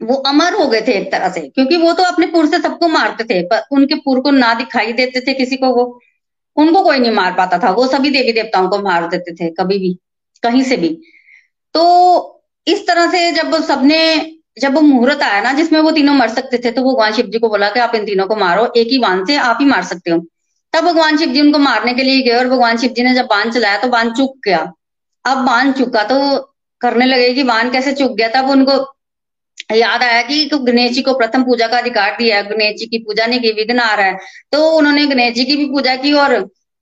वो अमर हो गए थे एक तरह से, क्योंकि वो तो अपने पुर से सबको मारते थे, पर उनके पुर को ना दिखाई देते थे किसी को, वो, उनको कोई नहीं मार पाता था, वो सभी देवी देवताओं को मार देते थे, कभी भी, कहीं से भी। तो इस तरह से जब सबने जब वो मुहूर्त आया ना जिसमें वो तीनों मर सकते थे तो भगवान शिव जी को बोला कि आप इन तीनों को मारो, एक ही बाँध से आप ही मार सकते हो। तब भगवान शिव जी उनको मारने के लिए गए और भगवान शिव जी ने जब बाँध चलाया तो बाँध चुक गया। अब बाँध चुका तो करने लगे कि बाँध कैसे चुक गया, तब उनको याद आया कि तो गणेश जी को प्रथम पूजा का अधिकार दिया है। गणेश जी की पूजा नहीं की, विघ्न आ रहा है। तो उन्होंने गणेश जी की भी पूजा की और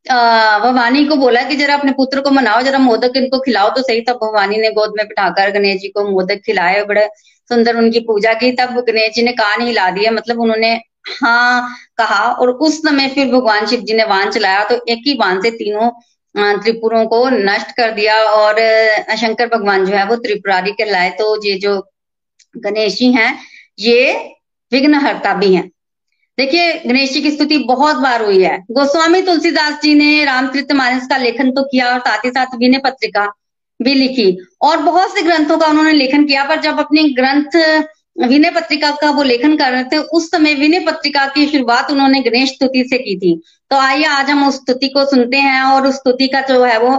भवानी को बोला कि जरा अपने पुत्र को मनाओ, जरा मोदक इनको खिलाओ। तो सही, तब भवानी ने गोद में बिठाकर गणेश जी को मोदक खिलाए। बड़े सुंदर उनकी पूजा की। तब गणेश जी ने कान हिला दिया मतलब उन्होंने हाँ कहा। और उस समय फिर भगवान शिव जी ने वान चलाया। तो एक ही वान से तीनों त्रिपुरों को नष्ट कर दिया। और शंकर भगवान जो है, वो त्रिपुरारी कहलाए। तो ये जो गणेश जी हैं, ये विघ्नहर्ता भी हैं। देखिए गणेश जी की स्तुति बहुत बार हुई है। गोस्वामी तुलसीदास जी ने रामचरित मानस का लेखन तो किया और साथ ही साथ विनय पत्रिका भी लिखी। और बहुत से ग्रंथों का उन्होंने लेखन किया पर जब अपने ग्रंथ विनय पत्रिका का वो लेखन कर रहे थे उस समय विनय पत्रिका की शुरुआत उन्होंने गणेश स्तुति से की थी। तो आइए आज हम उस स्तुति को सुनते हैं और उस स्तुति का जो है वो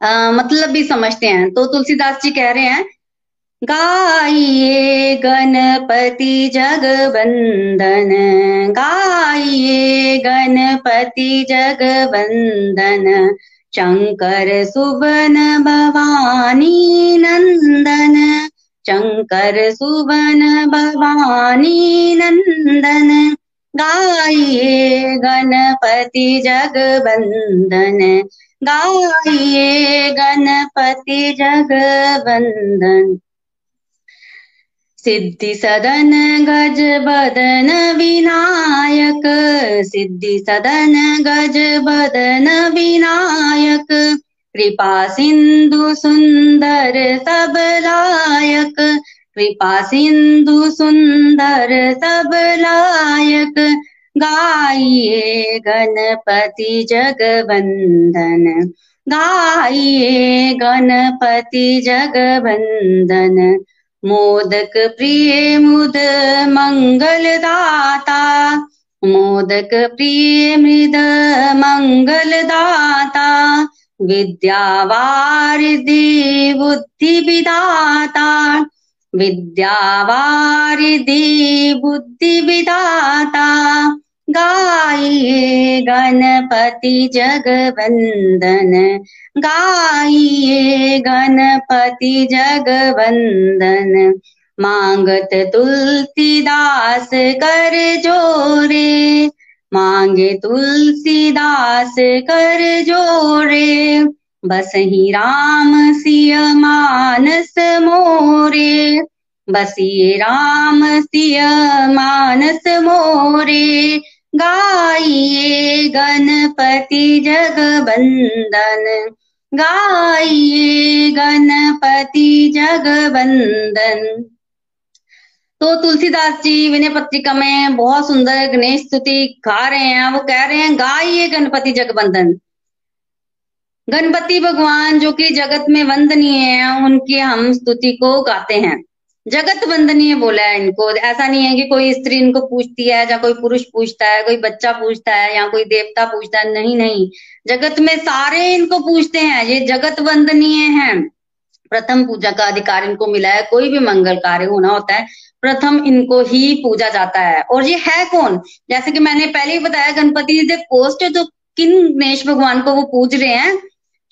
आ, मतलब भी समझते हैं। तो तुलसीदास जी कह रहे हैं गाइए गणपति जगवंदन गाइए गणपति जगवंदन शंकर सुवन भवानी नंदन, शंकर सुवन भवानी नंदन। गाइए गणपति जगवंदन गाइए गणपति जगवंदन सिद्धि सदन गज बदन विनायक। सिद्धि सदन गज बदन विनायक। कृपा सिंधु सुंदर सब लायक। कृपा सिंधु सुंदर सब लायक। गाइए गणपति जगवंदन गाइए गणपति जगवंदन मोदक प्रिय मुद मंगल दाता मोदक प्रिय मृद मंगल दाता विद्यावारिधि बुद्धि विदाता। विद्यावारिधि बुद्धि विदाता। गाइए गणपति जगवंदन गाइए गणपति जगवंदन मांगत तुलसीदास कर जोरे, मांगे तुलसीदास कर जोरे। बस ही राम सिय मानस मोरे बसिए राम सिय मानस मोरे। गाइए गणपति जगबंदन। गाइए गणपति जगबंदन। तो तुलसीदास जी, विनय पत्रिका में बहुत सुंदर गणेश स्तुति गा रहे हैं। वो कह रहे हैं, गाइए गणपति जगबंदन। गणपति भगवान जो कि जगत में वंदनीय है, उनकी हम स्तुति को गाते हैं। जगत वंदनीय बोला है इनको। ऐसा नहीं है कि कोई स्त्री इनको पूछती है या कोई पुरुष पूछता है, कोई बच्चा पूछता है या कोई देवता पूछता है। नहीं नहीं। जगत में सारे इनको पूछते हैं। ये जगत वंदनीय है। प्रथम पूजा का अधिकार इनको मिला है। कोई भी मंगल कार्य होना होता है, प्रथम इनको ही पूजा जाता है। और ये है कौन? जैसे कि मैंने पहले ही बताया, गणपति जी पोस्ट जो किन गणेश भगवान को वो पूज रहे हैं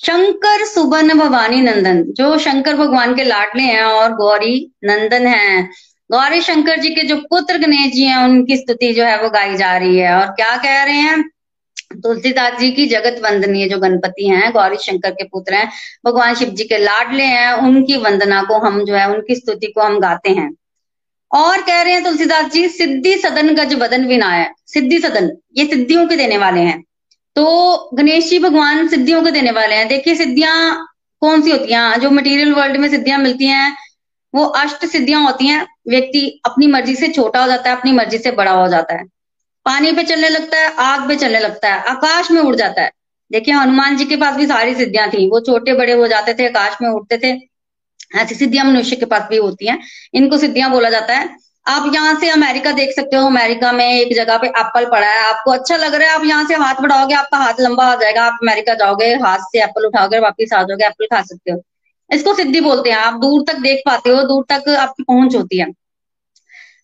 शंकर सुबन भवानी नंदन। जो शंकर भगवान के लाडले हैं और गौरी नंदन हैं। गौरी शंकर जी के जो पुत्र गणेश जी हैं, उनकी स्तुति जो है वो गाई जा रही है। और क्या कह रहे हैं? तुलसीदास जी की जगत वंदनीय जो गणपति हैं, गौरी शंकर के पुत्र हैं, भगवान शिव जी के लाडले हैं, उनकी वंदना को हम जो है, उनकी स्तुति को हम गाते हैं। और कह रहे हैं तुलसीदास जी, सिद्धि सदन गज बदन विनायक। सिद्धि सदन, ये सिद्धियों के देने वाले हैं। तो गणेश जी भगवान सिद्धियों को देने वाले हैं। देखिए, सिद्धियाँ कौन सी होती हैं? जो मटेरियल वर्ल्ड में सिद्धियाँ मिलती हैं, वो अष्ट सिद्धियाँ होती हैं। व्यक्ति अपनी मर्ज़ी से छोटा हो जाता है, अपनी मर्ज़ी से बड़ा हो जाता है। पानी पे चलने लगता है, आग पे चलने लगता है, आकाश में उड़ जाता है। देखिए, हनुमान जी के पास भी सारी सिद्धियाँ थी। वो छोटे बड़े हो जाते थे, आकाश में उड़ते थे। ऐसी सिद्धियाँ मनुष्य के पास भी होती हैं। इनको सिद्धियाँ बोला जाता है। आप यहाँ से अमेरिका देख सकते हो। अमेरिका में एक जगह पे एप्पल पड़ा है। आपको अच्छा लग रहा है, आप यहाँ से हाथ बढ़ाओगे, आपका हाथ लंबा आ जाएगा, आप अमेरिका जाओगे, हाथ से एप्पल उठाओगे, वापिस आ जाओगे, एप्पल खा सकते हो। इसको सिद्धि बोलते हैं। आप दूर तक देख पाते हो, दूर तक आपकी पहुँच होती है।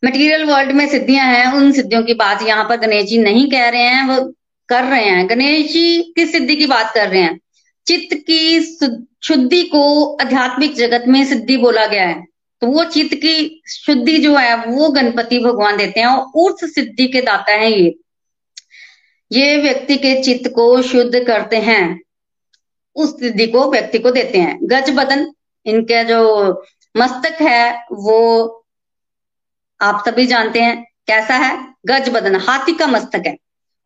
मटेरियल वर्ल्ड में सिद्धियाँ हैं, उन सिद्धियों की बात यहाँ पर गणेश जी नहीं कह रहे हैं, वो कर रहे हैं। गणेश जी किस सिद्धि की बात कर रहे हैं? चित्त की शुद्धि को आध्यात्मिक जगत में सिद्धि बोला गया है। तो वो चित्त की शुद्धि जो है, वो गणपति भगवान देते हैं और उस सिद्धि के दाता है ये। ये व्यक्ति के चित्त को शुद्ध करते हैं। उस सिद्धि को व्यक्ति को देते हैं। गज बदन, इनका जो मस्तक है, वो आप सभी जानते हैं कैसा है? गज बदन, हाथी का मस्तक है।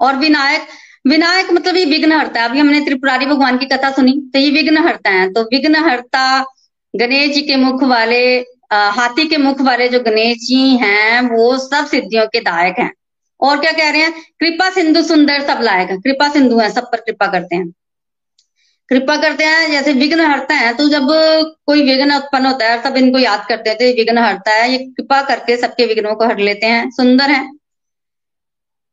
और विनायक विनायक मतलब ये विघ्न हरता है अभी हमने त्रिपुरारी भगवान की कथा सुनी तो ये विघ्न हरता है। तो विघ्न हरता गणेश जी के मुख वाले हाथी के मुख वाले जो गणेश जी हैं, वो सब सिद्धियों के दायक हैं। और क्या कह रहे हैं? कृपा सिंधु सुंदर सब लायक है। कृपा सिंधु है, सब पर कृपा करते हैं। कृपा करते हैं, जैसे विघ्न हरता है तो जब कोई विघ्न उत्पन्न होता है सब इनको याद करते हैं तो विघ्न हरता है, ये कृपा करके सबके विघ्नों को हर लेते हैं। सुंदर है।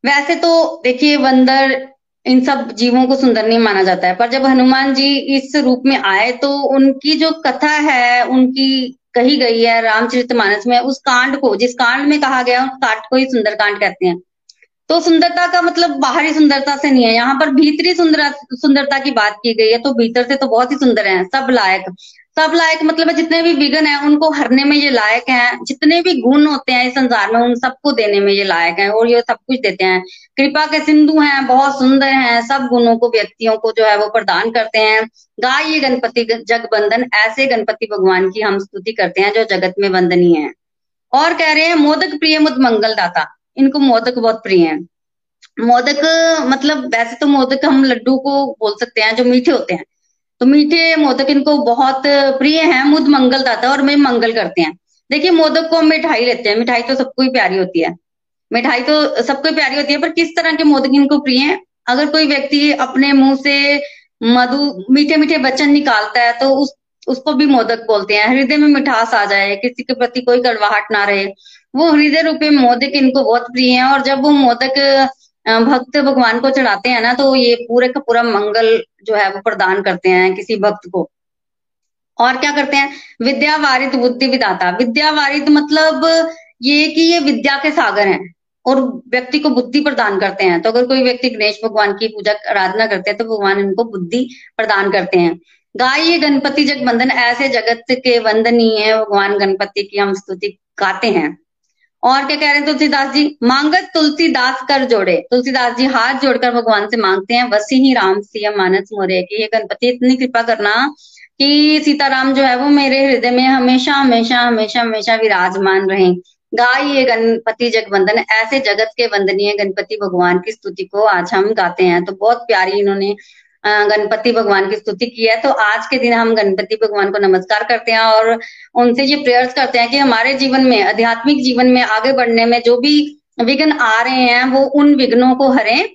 वैसे तो देखिए बंदर इन सब जीवों को सुंदर नहीं माना जाता है, पर जब हनुमान जी इस रूप में आए तो उनकी जो कथा है, उनकी कही गई है रामचरित मानस में, उस कांड को, जिस कांड में कहा गया, उस कांड को ही सुंदर कांड कहते हैं। तो सुंदरता का मतलब बाहरी सुंदरता से नहीं है। यहाँ पर भीतरी सुंदर, सुंदरता की बात की गई है तो भीतर से तो बहुत ही सुंदर है, सब लायक। सब लायक मतलब जितने भी विघन है, उनको हरने में ये लायक हैं। जितने भी गुण होते हैं इस संसार में, उन सबको देने में ये लायक है और ये सब कुछ देते हैं। कृपा के सिंधु हैं, बहुत सुंदर हैं, सब गुणों को, व्यक्तियों को जो है वो प्रदान करते हैं। गाय ये गणपति जगबंदन ऐसे गणपति भगवान की हम स्तुति करते हैं जो जगत में वंदनीय है। और कह रहे हैं, मोदक प्रिय मुद मंगल दाता। इनको मोदक बहुत प्रिय है। मोदक मतलब वैसे तो मोदक हम लड्डू को बोल सकते हैं जो मीठे होते हैं। तो मीठे मोदक इनको बहुत प्रिय है, मुद मंगल दाता, और में मंगल करते हैं। देखिए, मोदक को हम मिठाई लेते हैं। मिठाई तो सबको ही प्यारी होती है। मिठाई तो सबको प्यारी होती है, पर किस तरह के मोदक इनको प्रिय है? अगर कोई व्यक्ति अपने मुँह से मधु, मीठे मीठे वचन निकालता है तो उस, उसको भी मोदक बोलते हैं। हृदय में मिठास आ जाए, किसी के प्रति कोई कड़वाहट ना रहे, वो हृदय रूपी मोदक इनको बहुत प्रिय है, और जब वो मोदक भक्त भगवान को चढ़ाते हैं ना तो ये पूरे का पूरा मंगल जो है वो प्रदान करते हैं किसी भक्त को। और क्या करते हैं? विद्या वारिद बुद्धि विदाता विद्या वारिद मतलब ये कि ये विद्या के सागर हैं और व्यक्ति को बुद्धि प्रदान करते हैं। तो अगर कोई व्यक्ति गणेश भगवान की पूजा आराधना करते हैं तो भगवान इनको बुद्धि प्रदान करते हैं। गाय ये गणपति जगबंधन, ऐसे जगत के वंदनीय भगवान गणपति की हम स्तुति गाते हैं। और क्या कह रहे हैं तुलसीदास जी? मांगत तुलसीदास कर जोड़े। तुलसीदास जी, हाथ जोड़कर भगवान से मांगते हैं, वसी ही राम सिया मानस मोरे। की ये गणपति, इतनी कृपा करना कि सीताराम जो है वो मेरे हृदय में हमेशा हमेशा हमेशा हमेशा विराजमान रहे। गाइए गणपति जग जगवंदन। ऐसे जगत के वंदनीय गणपति भगवान की स्तुति को आज हम गाते हैं। तो बहुत प्यारी इन्होंने गणपति भगवान की स्तुति की है। तो आज के दिन हम गणपति भगवान को नमस्कार करते हैं और उनसे ये प्रेयर्स करते हैं कि हमारे जीवन में, आध्यात्मिक जीवन में आगे बढ़ने में जो भी विघ्न आ रहे हैं, वो उन विघ्नों को हरें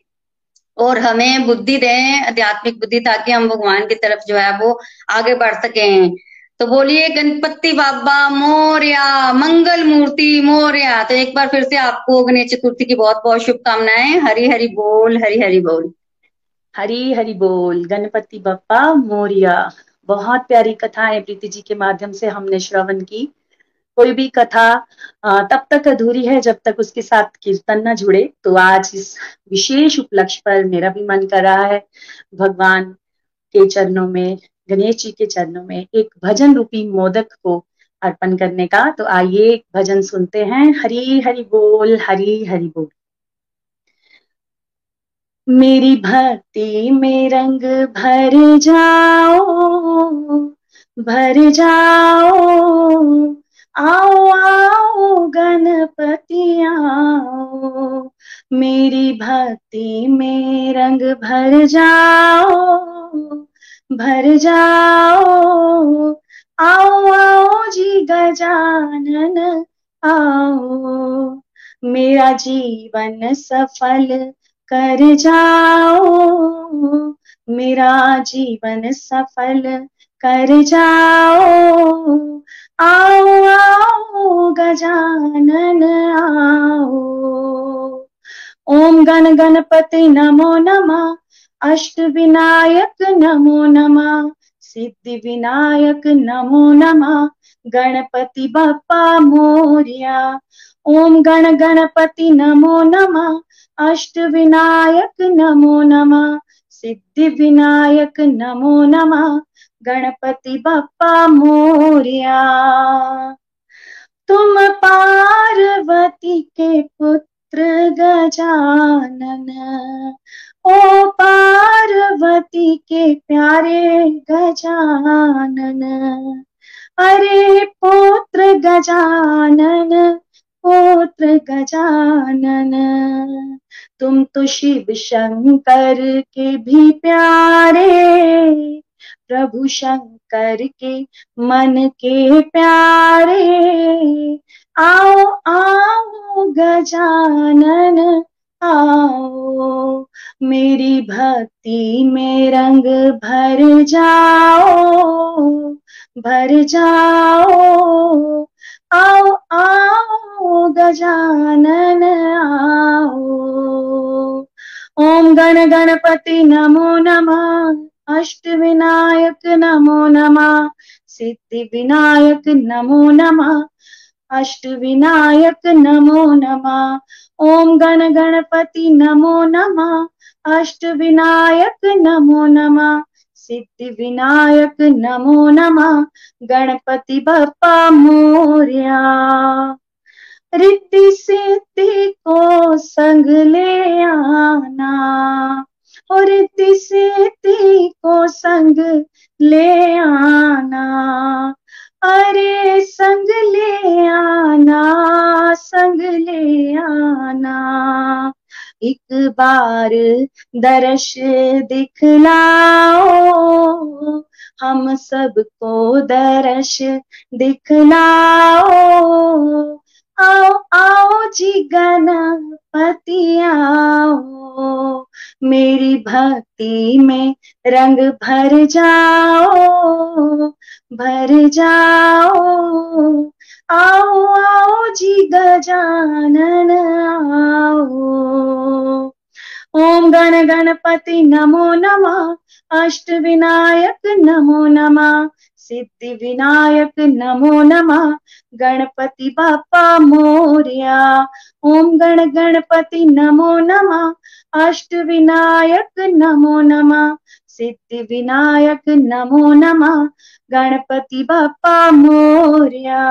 और हमें बुद्धि दें, आध्यात्मिक बुद्धि, ताकि हम भगवान की तरफ़ जो है वो आगे बढ़ सके। तो बोलिए, गणपति बाबा, मोरिया, मंगल मूर्ति, मोरिया। तो एक बार फिर से आपको गणेश चतुर्थी की बहुत बहुत शुभकामनाएँ। हरी हरी बोल हरी हरी बोल। हरी हरी बोल, गणपति बप्पा, मोरिया। बहुत प्यारी कथा है प्रीति जी के माध्यम से हमने श्रवण की। कोई भी कथा तब तक अधूरी है जब तक उसके साथ कीर्तन न जुड़े। तो आज इस विशेष उपलक्ष्य पर मेरा भी मन कर रहा है। भगवान के चरणों में, गणेश जी के चरणों में एक भजन रूपी मोदक को अर्पण करने का। तो आइए भजन सुनते हैं। हरी हरि बोल, हरी हरि बोल। मेरी भक्ति में रंग भर जाओ भर जाओ। आओ आओ, गणपति, आओ। मेरी भक्ति में रंग भर जाओ भर जाओ। आओ आओ जी, गजानन, आओ। मेरा जीवन सफल कर जाओ, मेरा जीवन सफल कर जाओ। आओ आओ, गजानन, आओ। ओम गण गणपति नमो नमः, अष्ट विनायक नमो नमः, सिद्धि विनायक नमो नमः, गणपति बप्पा मोरिया। ओम गण गणपति नमो नमः। अष्ट विनायक नमो नमः। सिद्धि विनायक नमो नमः। गणपति बप्पा मोरिया। तुम पार्वती के पुत्र गजानन। ओ पार्वती के प्यारे गजानन। अरे पुत्र गजानन पुत्र गजानन। तुम तो शिव शंकर के भी प्यारे, प्रभु शंकर के मन के प्यारे। आओ आओ गजानन, आओ, मेरी भक्ति में रंग भर जाओ भर जाओ। आओ आओ, गजानन आओ। ओम गण गणपति नमो नमः अष्ट विनायक नमो नमः सिद्धि विनायक नमो नमः अष्ट विनायक नमो नमः। ओम गण गणपति नमो नमः अष्ट विनायक नमो नमः। सिद्धि विनायक नमो नमः। गणपति बप्पा मोरिया। रिद्धि सिद्धि को संग ले आना। और रिद्धि सिद्धि को संग ले आना। अरे संग ले आना, संग ले आना। एक बार दर्श दिखलाओ हम सबको दर्श दिखलाओ। आओ आओ जी गणपति आओ। मेरी भक्ति में रंग भर जाओ भर जाओ। आओ आओ जी गजानन आओ। ओम गण गणपति नमो नमः अष्ट विनायक नमो नमः सिद्धि विनायक नमो नमः। गणपति बापा मोरिया। ओम गण गणपति नमो नमः। अष्ट विनायक नमो नमः। सिद्धि विनायक नमो नमः। गणपति बापा मोरिया।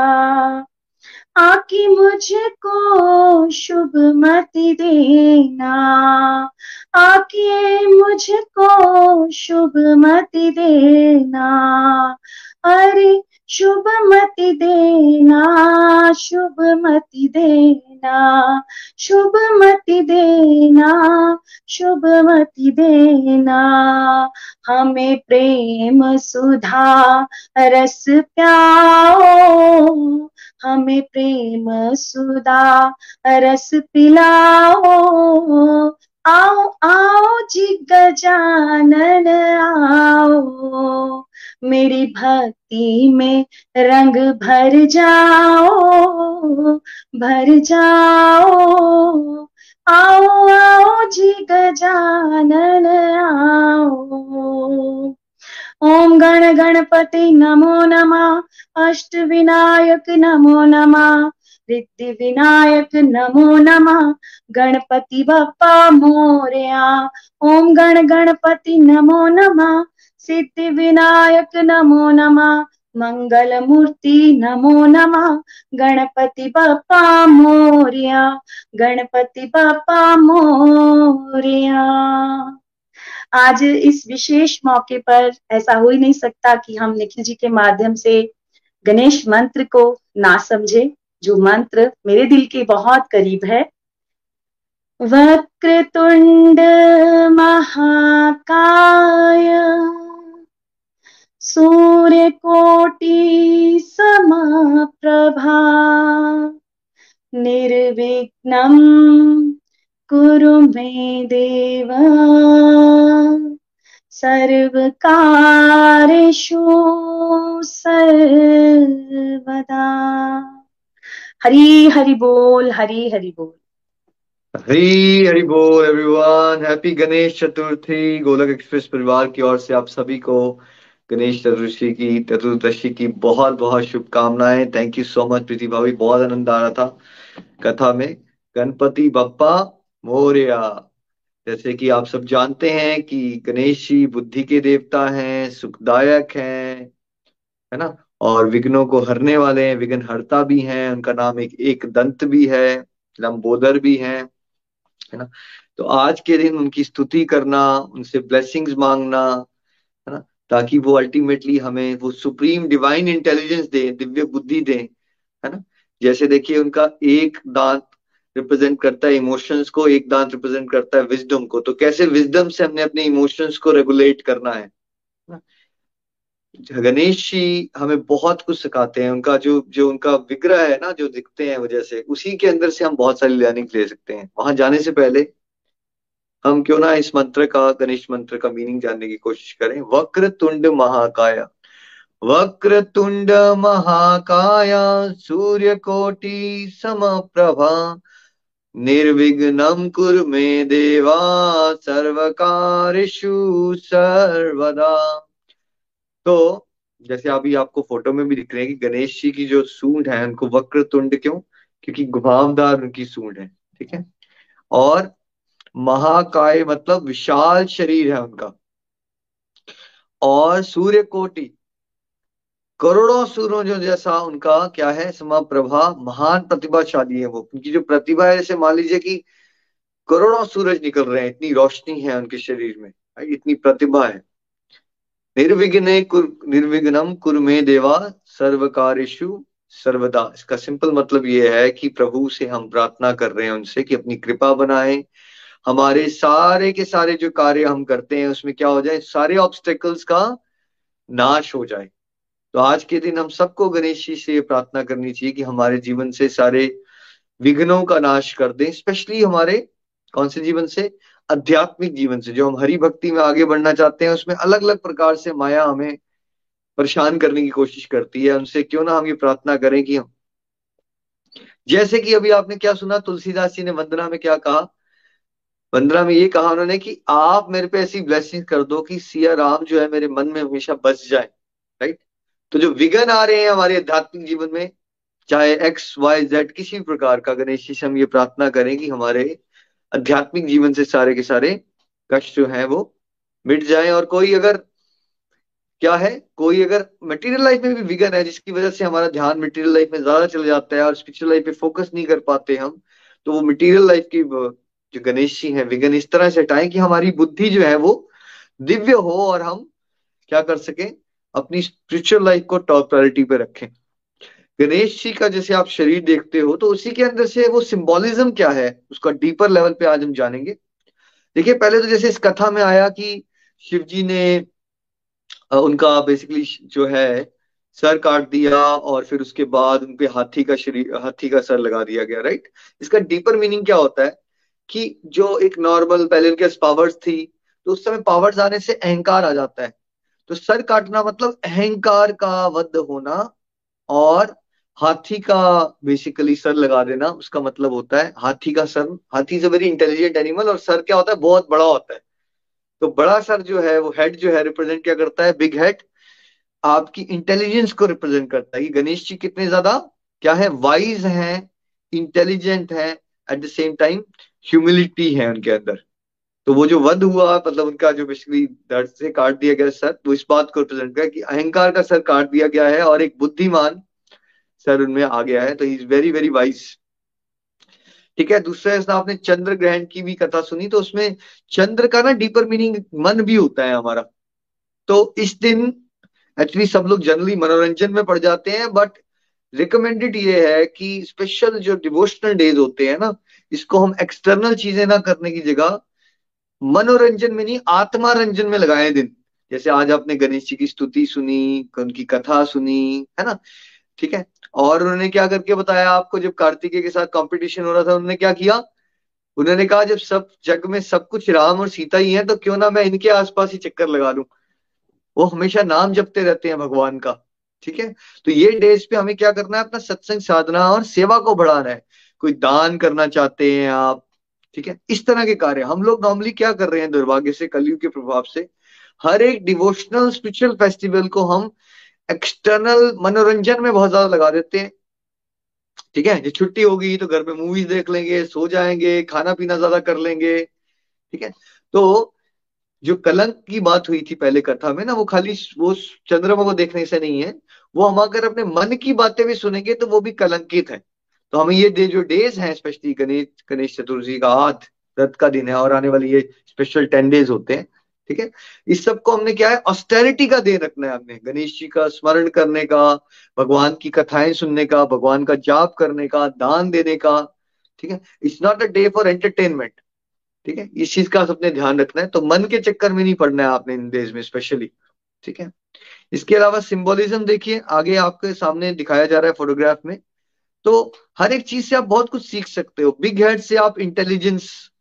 आकी मुझको शुभ मत देना। आके मुझको शुभ मत देना। अरे शुभ मति देना, शुभ मति देना, शुभ मति देना, शुभ मति देना। हमें प्रेम सुधा, रस प्याओ हमें प्रेम सुधा, रस पिलाओ। आओ आओ जी गजानन आओ। मेरी भक्ति में रंग भर जाओ भर जाओ। आओ आओ जी गजानन आओ। ओम गण गणपति नमो नमः अष्ट विनायक नमो नमः। रिद्धि विनायक नमो नमः। गणपति बप्पा मोरया। ओम गण गणपति नमो नमः। सिद्धि विनायक नमो नमः। मंगल मूर्ति नमो नमः। गणपति बप्पा मोरया। गणपति बप्पा मोरया। आज इस विशेष मौके पर ऐसा हो ही नहीं सकता कि हम निखिल जी के माध्यम से गणेश मंत्र को ना समझे। जो मंत्र मेरे दिल के बहुत करीब है, वक्रतुंड महाकाय सूर्य कोटि समप्रभा, निर्विघ्नं कुरु मे देव, सर्वकारेषु सर्वदा। हरी हरि बोल, हरी हरि बोल। हरी हरी बोल एवरीवन हैप्पी गणेश चतुर्थी गोलक एक्सप्रेस परिवार की ओर से आप सभी को गणेश चतुर्थी की, चतुर्दशी की बहुत बहुत शुभकामनाएँ। Thank you so much Preeti भाभी। बहुत आनंद आ रहा था कथा में। गणपति बप्पा मोरिया। जैसे कि आप सब जानते हैं कि गणेश जी बुद्धि के देवता हैं, सुखदायक हैं, है ना? और विघ्नों को हरने वाले हैं, विघ्न हरता भी हैं, उनका नाम एक एक दंत भी है, लंबोदर भी है है ना? तो आज के दिन उनकी स्तुति करना, उनसे ब्लेसिंग्स मांगना, है ना? ताकि वो अल्टीमेटली हमें वो सुप्रीम डिवाइन इंटेलिजेंस दे, दिव्य बुद्धि दे, है ना? जैसे देखिए उनका एक दांत रिप्रेजेंट करता है इमोशंस को, एक दांत रिप्रेजेंट करता है विजडम को। तो कैसे विजडम से हमने अपने इमोशंस को रेगुलेट करना है गणेश जी हमें बहुत कुछ सिखाते हैं। उनका जो जो उनका विग्रह है ना, जो दिखते हैं वजह से, उसी के अंदर से हम बहुत सारी लर्निंग ले सकते हैं। वहाँ जाने से पहले हम क्यों ना इस मंत्र का, गणेश मंत्र का मीनिंग जानने की कोशिश करें। वक्र तुंड महाकाया। वक्र तुंड महाकाया सूर्य कोटि समप्रभा, निर्विघ्नं कुरु मे देवा, सर्वकारेषु सर्वदा। तो जैसे अभी आपको फ़ोटो में भी दिख रहे हैं कि गणेश जी की जो सूंड है, उनको वक्र तुंड क्यों? क्योंकि घुमावदार उनकी सूंड है, ठीक है? और महाकाय मतलब विशाल शरीर है उनका। और सूर्य कोटि करोड़ों सूर्यों जैसा उनका क्या है, समा प्रभा महान प्रतिभाशाली है वो। उनकी जो प्रतिभा है, जैसे मान लीजिए कि करोड़ों सूरज निकल रहे हैं, इतनी रोशनी है उनके शरीर में, इतनी प्रतिभा है। निर्विघ्न निर्विघ्नम कुरमे देवा सर्वकारेशु सर्वदा। इसका सिंपल मतलब ये है कि प्रभु से हम प्रार्थना कर रहे हैं, उनसे कि अपनी कृपा बनाए। हमारे सारे के सारे जो कार्य हम करते हैं, उसमें क्या हो जाए? सारे ऑब्स्टेकल्स का नाश हो जाए। तो आज के दिन हम सबको गणेश जी से प्रार्थना करनी चाहिए कि हमारे जीवन से सारे विघ्नों का नाश कर दें स्पेशली हमारे, कौन से जीवन से? आध्यात्मिक जीवन से, जो हम हरि भक्ति में आगे बढ़ना चाहते हैं, उसमें अलग अलग प्रकार से माया हमें परेशान करने की कोशिश करती है। उनसे क्यों ना हम ये प्रार्थना करें कि हम, जैसे कि अभी आपने क्या सुना, तुलसीदास जी ने वंदना में क्या कहा? वंदना में ये कहा उन्होंने कि आप मेरे पे ऐसी ब्लेसिंग कर दो कि सिया राम जो है मेरे मन में हमेशा बस जाए राइट तो जो विघन आ रहे हैं हमारे आध्यात्मिक जीवन में, चाहे एक्स वाई जेड किसी भी प्रकार का, गणेश जी से हम ये प्रार्थना करें कि हमारे आध्यात्मिक जीवन से सारे के सारे कष्ट जो है वो मिट जाए। और कोई अगर, क्या है? कोई अगर मटेरियल लाइफ में भी विघन है, जिसकी वजह से हमारा ध्यान मटेरियल लाइफ में ज़्यादा चल जाता है और स्पिरिचुअल लाइफ पे फोकस नहीं कर पाते हम तो वो मटेरियल लाइफ की जो गणेश जी है, विघन इस तरह से हटाएँ कि हमारी बुद्धि जो है वो दिव्य हो और हम क्या कर सके? अपनी स्पिरिचुअल लाइफ को टॉप प्रायोरिटी पे रखें। गणेश जी का जैसे आप शरीर देखते हो तो उसी के अंदर से वो सिंबोलिज्म क्या है? उसका डीपर लेवल पे आज हम जानेंगे। देखिए, पहले तो जैसे इस कथा में आया कि शिव जी ने उनका बेसिकली जो है, सर काट दिया और फिर उसके बाद उनके हाथी का शरीर हाथी का सर लगा दिया गया राइट इसका डीपर मीनिंग क्या होता है? कि जो एक नॉर्मल पहले उनके पावर्स थी तो उस समय पावर्स आने से अहंकार आ जाता है। तो सर काटना मतलब अहंकार का वध होना और हाथी का बेसिकली सर लगा देना, उसका मतलब होता है हाथी का सर। हाथी is a very intelligent animal और सर क्या होता है? बहुत बड़ा होता है। तो बड़ा सर जो है, वो हेड जो है रिप्रेजेंट क्या करता है? बिग हेड आपकी इंटेलिजेंस को रिप्रेजेंट करता है कि गणेश जी कितने ज़्यादा, क्या है? वाइज हैं इंटेलिजेंट है at the same time humility है उनके अंदर। तो वो जो वध हुआ मतलब उनका जो बेसिकली दर्द से काट दिया गया सर वो इस बात को रिप्रेजेंट कर कि अहंकार का सर काट दिया गया है और एक बुद्धिमान सर उनमें आ गया है तो इज़ वेरी वेरी वाइज ठीक है, दूसरा आपने चंद्र ग्रहण की भी कथा सुनी तो उसमें चंद्र का ना डीपर मीनिंग मन भी होता है हमारा। तो इस दिन एक्चुअली सब लोग जनरली मनोरंजन में पड़ जाते हैं बट रिकमेंडेड ये है कि स्पेशल जो डिवोशनल डेज़ होते हैं ना, इसको हम एक्सटर्नल चीज़ें ना करने की जगह मनोरंजन में नहीं, आत्मा रंजन में लगाए दिन। जैसे आज आपने गणेश जी की स्तुति सुनी, उनकी कथा सुनी, है ना? ठीक है? और उन्होंने क्या करके बताया आपको, जब कार्तिकेय के साथ कंपटीशन हो रहा था, उन्होंने क्या किया? उन्होंने कहा, जब सब, जग में सब कुछ राम और सीता ही है तो क्यों ना मैं इनके आसपास ही चक्कर लगा लू? वो हमेशा नाम जपते रहते हैं भगवान का, ठीक है? तो ये डेज़ पे हमें क्या करना है, अपना सत्संग साधना और सेवा को बढ़ाना है। कोई दान करना चाहते हैं आप, ठीक है? इस तरह के कार्य। हम लोग नॉर्मली क्या कर रहे हैं, दुर्भाग्य से, कलयुग के प्रभाव से, हर एक डिवोशनल स्पिरिचुअल फेस्टिवल को हम एक्सटर्नल मनोरंजन में बहुत ज़्यादा लगा देते हैं। ठीक है? जो छुट्टी होगी तो घर पे मूवीज़ देख लेंगे, सो जाएँगे खाना पीना ज़्यादा कर लेंगे। ठीक है? तो जो कलंक की बात हुई थी पहले कथा में ना, वो खाली वो चंद्रमा को देखने से नहीं है। वो हम अगर अपने मन की बातें भी सुनेंगे तो वो भी कलंकित है। तो हमें ये जो डेज़ हैं स्पेशली गणेश गणेश चतुर्थी का आठ, रथ का दिन है और आने वाली ये स्पेशल टेन डेज़ होते हैं। ठीक है? इस सबको हमने क्या है? ऑस्टेरिटी का दे रखना है हमने। गणेश जी का स्मरण करने का, भगवान की कथाएँ सुनने का, भगवान का जाप करने का, दान देने का, ठीक है? It's not a day for entertainment ठीक है? इस चीज़ का सबने ध्यान रखना है। तो मन के चक्कर में नहीं पड़ना है आपने इन डेज़ में स्पेशली ठीक है? इसके अलावा सिंबोलिज्म देखिए, आगे आपके सामने दिखाया जा रहा है फोटोग्राफ में। तो हर एक चीज़ से आप बहुत कुछ सीख सकते हो। बिग हेड से आप इंटेलिजेंस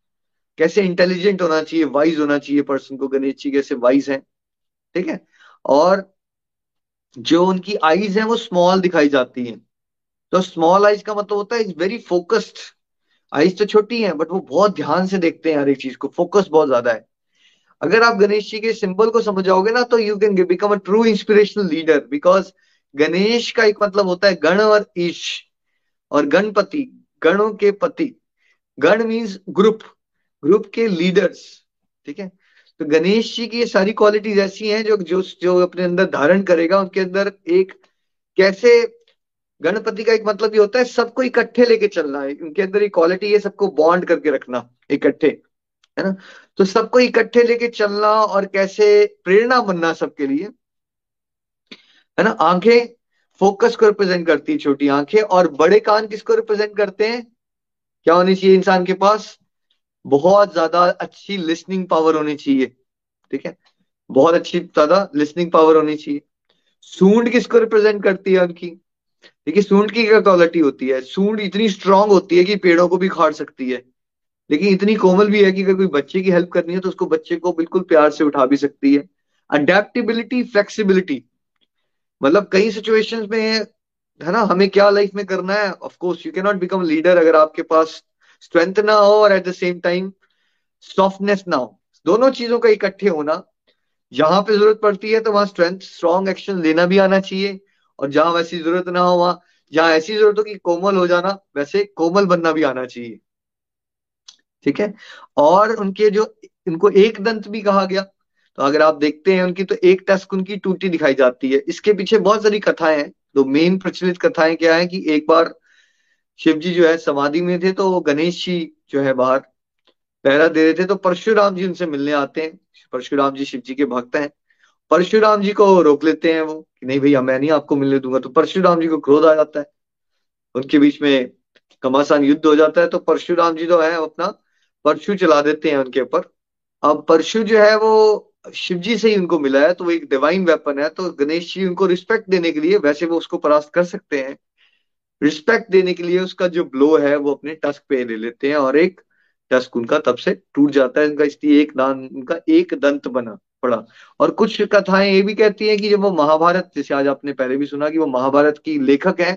कैसे इंटेलिजेंट होना चाहिए वाइज होना चाहिए पर्सन को, गणेश जी कैसे वाइज है, ठीक है? और जो उनकी आईज है, वो स्मॉल दिखाई जाती है। तो स्मॉल आईज का मतलब होता है इज़ वेरी फोकस्ड आईज तो छोटी है बट वो बहुत ध्यान से देखते हैं हर एक चीज़ को। फोकस बहुत ज़्यादा है। अगर आप गणेश जी के सिंबल को समझ जाओगे ना तो you can become a true inspirational leader because Ganesh का एक मतलब होता है गण और ईश, और गणपति, गणों के पति। गण मीन्स ग्रुप ग्रुप के लीडर्स, ठीक है? तो गणेश जी की ये सारी क्वालिटीज ऐसी हैं जो जो जो अपने अंदर धारण करेगा, उनके अंदर एक कैसे, गणपति का एक मतलब ये होता है, सबको इकट्ठे लेके चलना है उनके अंदर एक क्वालिटी है, सबको बॉन्ड करके रखना, इकट्ठे, है ना? तो सबको इकट्ठे लेके चलना और कैसे प्रेरणा बनना सबके लिए, है ना? आँखें फोकस को रिप्रेजेंट करती है, छोटी आँखें, और बड़े कान किसको रिप्रेजेंट करते हैं? क्या होनी चाहिए इंसान के पास? बहुत ज़्यादा अच्छी लिसनिंग पावर होनी चाहिए, ठीक है? बहुत अच्छी ज़्यादा लिसनिंग पावर होनी चाहिए। सूंड किसको रिप्रेजेंट करती है उनकी? देखिए, सूंड की क्या क्वालिटी होती है? सूंड इतनी स्ट्रांग होती है कि पेड़ों को भी खाड़ सकती है। लेकिन इतनी कोमल भी है कि अगर कोई बच्चे की हेल्प करनी है तो उसको बच्चे को बिल्कुल प्यार से उठा भी सकती है। अडेप्टिबिलिटी फ्लेक्सिबिलिटी मतलब कई सिचुएशंस में, है ना, हमें क्या लाइफ में करना है? Of course you can not become leader अगर आपके पास स्ट्रेंथ ना हो और at the same time softness ना हो। दोनों चीज़ों का इकट्ठे होना, जहाँ पे ज़रूरत पड़ती है तो वहाँ स्ट्रेंथ स्ट्रॉन्ग एक्शन लेना भी आना चाहिए और जहाँ वैसी ज़रूरत ना हो, वहाँ, जहाँ ऐसी ज़रूरत हो कि कोमल हो जाना, वैसे कोमल बनना भी आना चाहिए। ठीक है? और उनके जो इनको एक दंत भी कहा गया। तो अगर आप देखते हैं उनकी तो एक टस्क उनकी टूटी दिखाई जाती है। इसके पीछे बहुत सारी कथाएँ हैं। तो मेन प्रचलित कथाएँ क्या है कि एक बार शिव जी जो है समाधि में थे तो गणेश जी जो है बाहर पहरा दे रहे थे तो परशुराम जी उनसे मिलने आते हैं। परशुराम जी शिव जी के भक्त हैं। परशुराम जी को रोक लेते हैं वो, कि नहीं भैया, मैं नहीं आपको मिलने दूँगा। तो परशुराम जी को क्रोध आ जाता है। उनके बीच में कमासान युद्ध हो जाता है तो परशुराम जी जो है अपना परशु चला देते हैं उनके ऊपर। अब परशु जो है वो शिव जी से ही उनको मिला है तो वो एक डिवाइन वेपन है तो गणेश जी उनको रिस्पेक्ट देने के लिए वैसे वो उसको परास्त कर सकते हैं। रिस्पेक्ट देने के लिए उसका जो ब्लो है, वो अपने टस्क पे ले लेते हैं और एक टस्क उनका तब से टूट जाता है, उनका इसलिए एक दान, उनका एक दंत बना पड़ा। और कुछ कथाएँ ये भी कहती हैं कि जब वो महाभारत, जैसे आज आपने पहले भी सुना कि वो महाभारत की लेखक है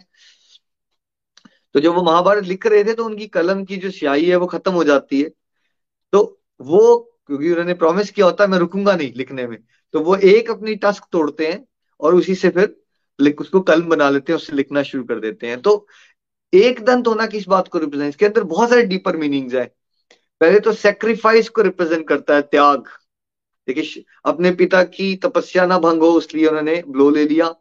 तो जब वो महाभारत लिख रहे थे तो उनकी कलम की जो स्याही है, वो खत्म हो जाती है। तो वो, क्योंकि उन्होंने प्रॉमिस किया होता है, मैं रुकूँगा नहीं लिखने में तो वो एक अपनी टस्क तोड़ते हैं और उसी से फिर उसको कलम बना लेते हैं, उससे लिखना शुरू कर देते हैं। तो एक दंत होना किस बात को रिप्रेजेंट इसके अंदर बहुत सारे डीपर मीनिंग्स है। पहले तो सेक्रीफाइस को रिप्रेजेंट करता है त्याग। देखिए अपने पिता की तपस्या ना भंग हो, इसलिए उन्होंने ब्लो ले लिया।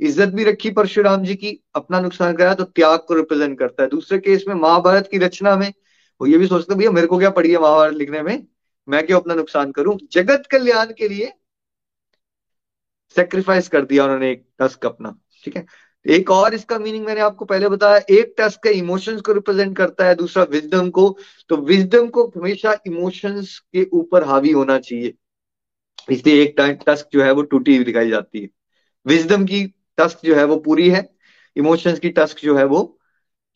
इज़्ज़त भी रखी परशुराम जी की, अपना नुकसान कराया तो त्याग को रिप्रेजेंट करता है। दूसरे केस में महाभारत की रचना में, वो ये भी सोचते भैया, मेरे को क्या पड़ी है महाभारत लिखने में? मैं क्यों अपना नुकसान करूँ? जगत कल्याण के लिए सेक्रीफाइस कर दिया उन्होंने एक टस्क अपना, ठीक है? एक और इसका मीनिंग मैंने आपको पहले बताया, एक टस्क का इमोशंस को रिप्रेजेंट करता है, दूसरा विजडम को। तो विजडम को हमेशा इमोशंस के ऊपर हावी होना चाहिए। इसलिए एक टस्क जो है वो टूटी हुई दिखाई जाती है। विजडम की टस्क जो है वो पूरी है इमोशंस की टस्क जो है वो,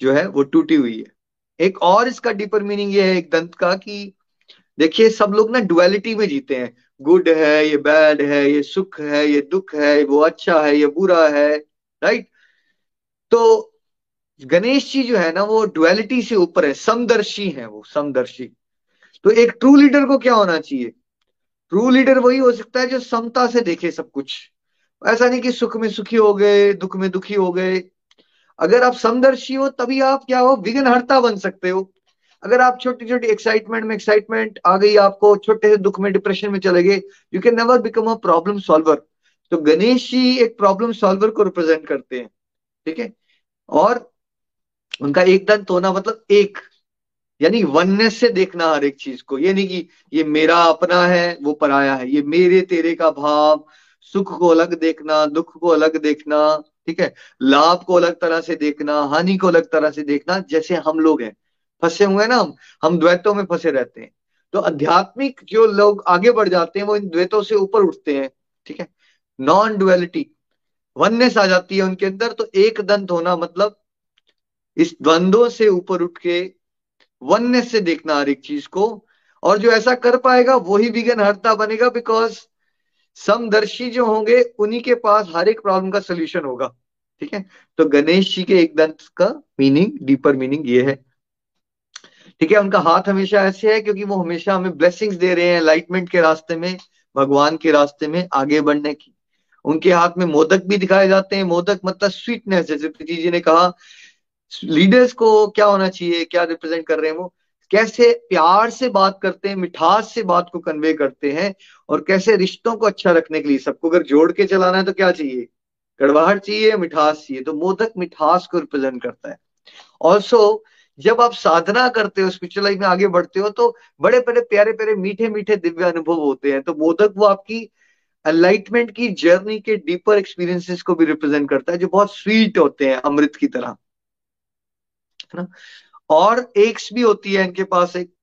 जो है वो टूटी हुई है। एक और इसका डीपर मीनिंग ये है एक दंत का कि, देखिए, सब लोग ना डुअलिटी में जीते हैं। गुड है, ये बैड है, ये सुख है, ये दुख है वो अच्छा है, ये बुरा है राइट तो गणेश जी जो है ना, वो डुअलिटी से ऊपर है, समदर्शी है वो, समदर्शी। तो एक ट्रू लीडर को क्या होना चाहिए? ट्रू लीडर वही हो सकता है जो समता से देखे सब कुछ। ऐसा नहीं कि सुख में सुखी हो गए, दुख में दुखी हो गए। अगर आप समदर्शी हो, तभी आप क्या हो, विघ्नहर्ता बन सकते हो। अगर आप छोटी छोटी एक्साइटमेंट में एक्साइटमेंट आ गई, आपको छोटे से दुख में डिप्रेशन में चले गए you can never become a problem solver तो गणेश जी एक प्रॉब्लम सॉल्वर को रिप्रेजेंट करते हैं, ठीक है? और उनका एक दंत होना मतलब एक, यानी वननेस से देखना हर एक चीज़ को। ये नहीं कि ये मेरा अपना है, वो पराया है। ये मेरे तेरे का भाव, सुख को अलग देखना, दुख को अलग देखना, ठीक है? लाभ को अलग तरह से देखना, हानि को अलग तरह से देखना, जैसे हम लोग हैं। फंसे हुए हैं ना हम हम द्वैतों में फंसे रहते हैं। तो आध्यात्मिक जो लोग आगे बढ़ जाते हैं, वो इन द्वैतों से ऊपर उठते हैं, ठीक है? नॉन डुअलिटी वननेस आ जाती है उनके अंदर तो एक दंत होना मतलब इस द्वंद्वों से ऊपर उठ के वननेस से देखना हर एक चीज़ को, और जो ऐसा कर पाएगा, वही विघन हरता बनेगा बिकॉज़ समदर्शी जो होंगे, उन्हीं के पास हर एक प्रॉब्लम का सोल्यूशन होगा, ठीक है? तो गणेश जी के एक दंत का मीनिंग डीपर मीनिंग ये है। ठीक है, उनका हाथ हमेशा ऐसे है क्योंकि वो हमेशा हमें ब्लेसिंग्स दे रहे हैं लाइटमेंट के रास्ते में, भगवान के रास्ते में आगे बढ़ने की। उनके हाथ में मोदक भी दिखाए जाते हैं। मोदक मतलब स्वीटनेस जैसे प्रीति जी ने कहा लीडर्स को क्या होना चाहिए, क्या रिप्रेजेंट कर रहे हैं वो? कैसे प्यार से बात करते हैं, मिठास से बात को कन्वे करते हैं और कैसे रिश्तों को अच्छा रखने के लिए, सबको अगर जोड़ के चलाना है तो क्या चाहिए? कड़वाहट चाहिए, मिठास चाहिए। तो मोदक मिठास को रिप्रेजेंट करता है। ऑल्सो जब आप साधना करते हो स्पिरिचुअल लाइफ में आगे बढ़ते हो तो बड़े बड़े, प्यारे प्यारे, मीठे मीठे दिव्य अनुभव होते हैं। तो मोदक वो आपकी एनलाइटमेंट की जर्नी के डीपर एक्सपीरियंसेस को भी रिप्रेजेंट करता है, जो बहुत स्वीट होते हैं, अमृत की तरह। है ना? और एक्स भी होती है इनके पास एक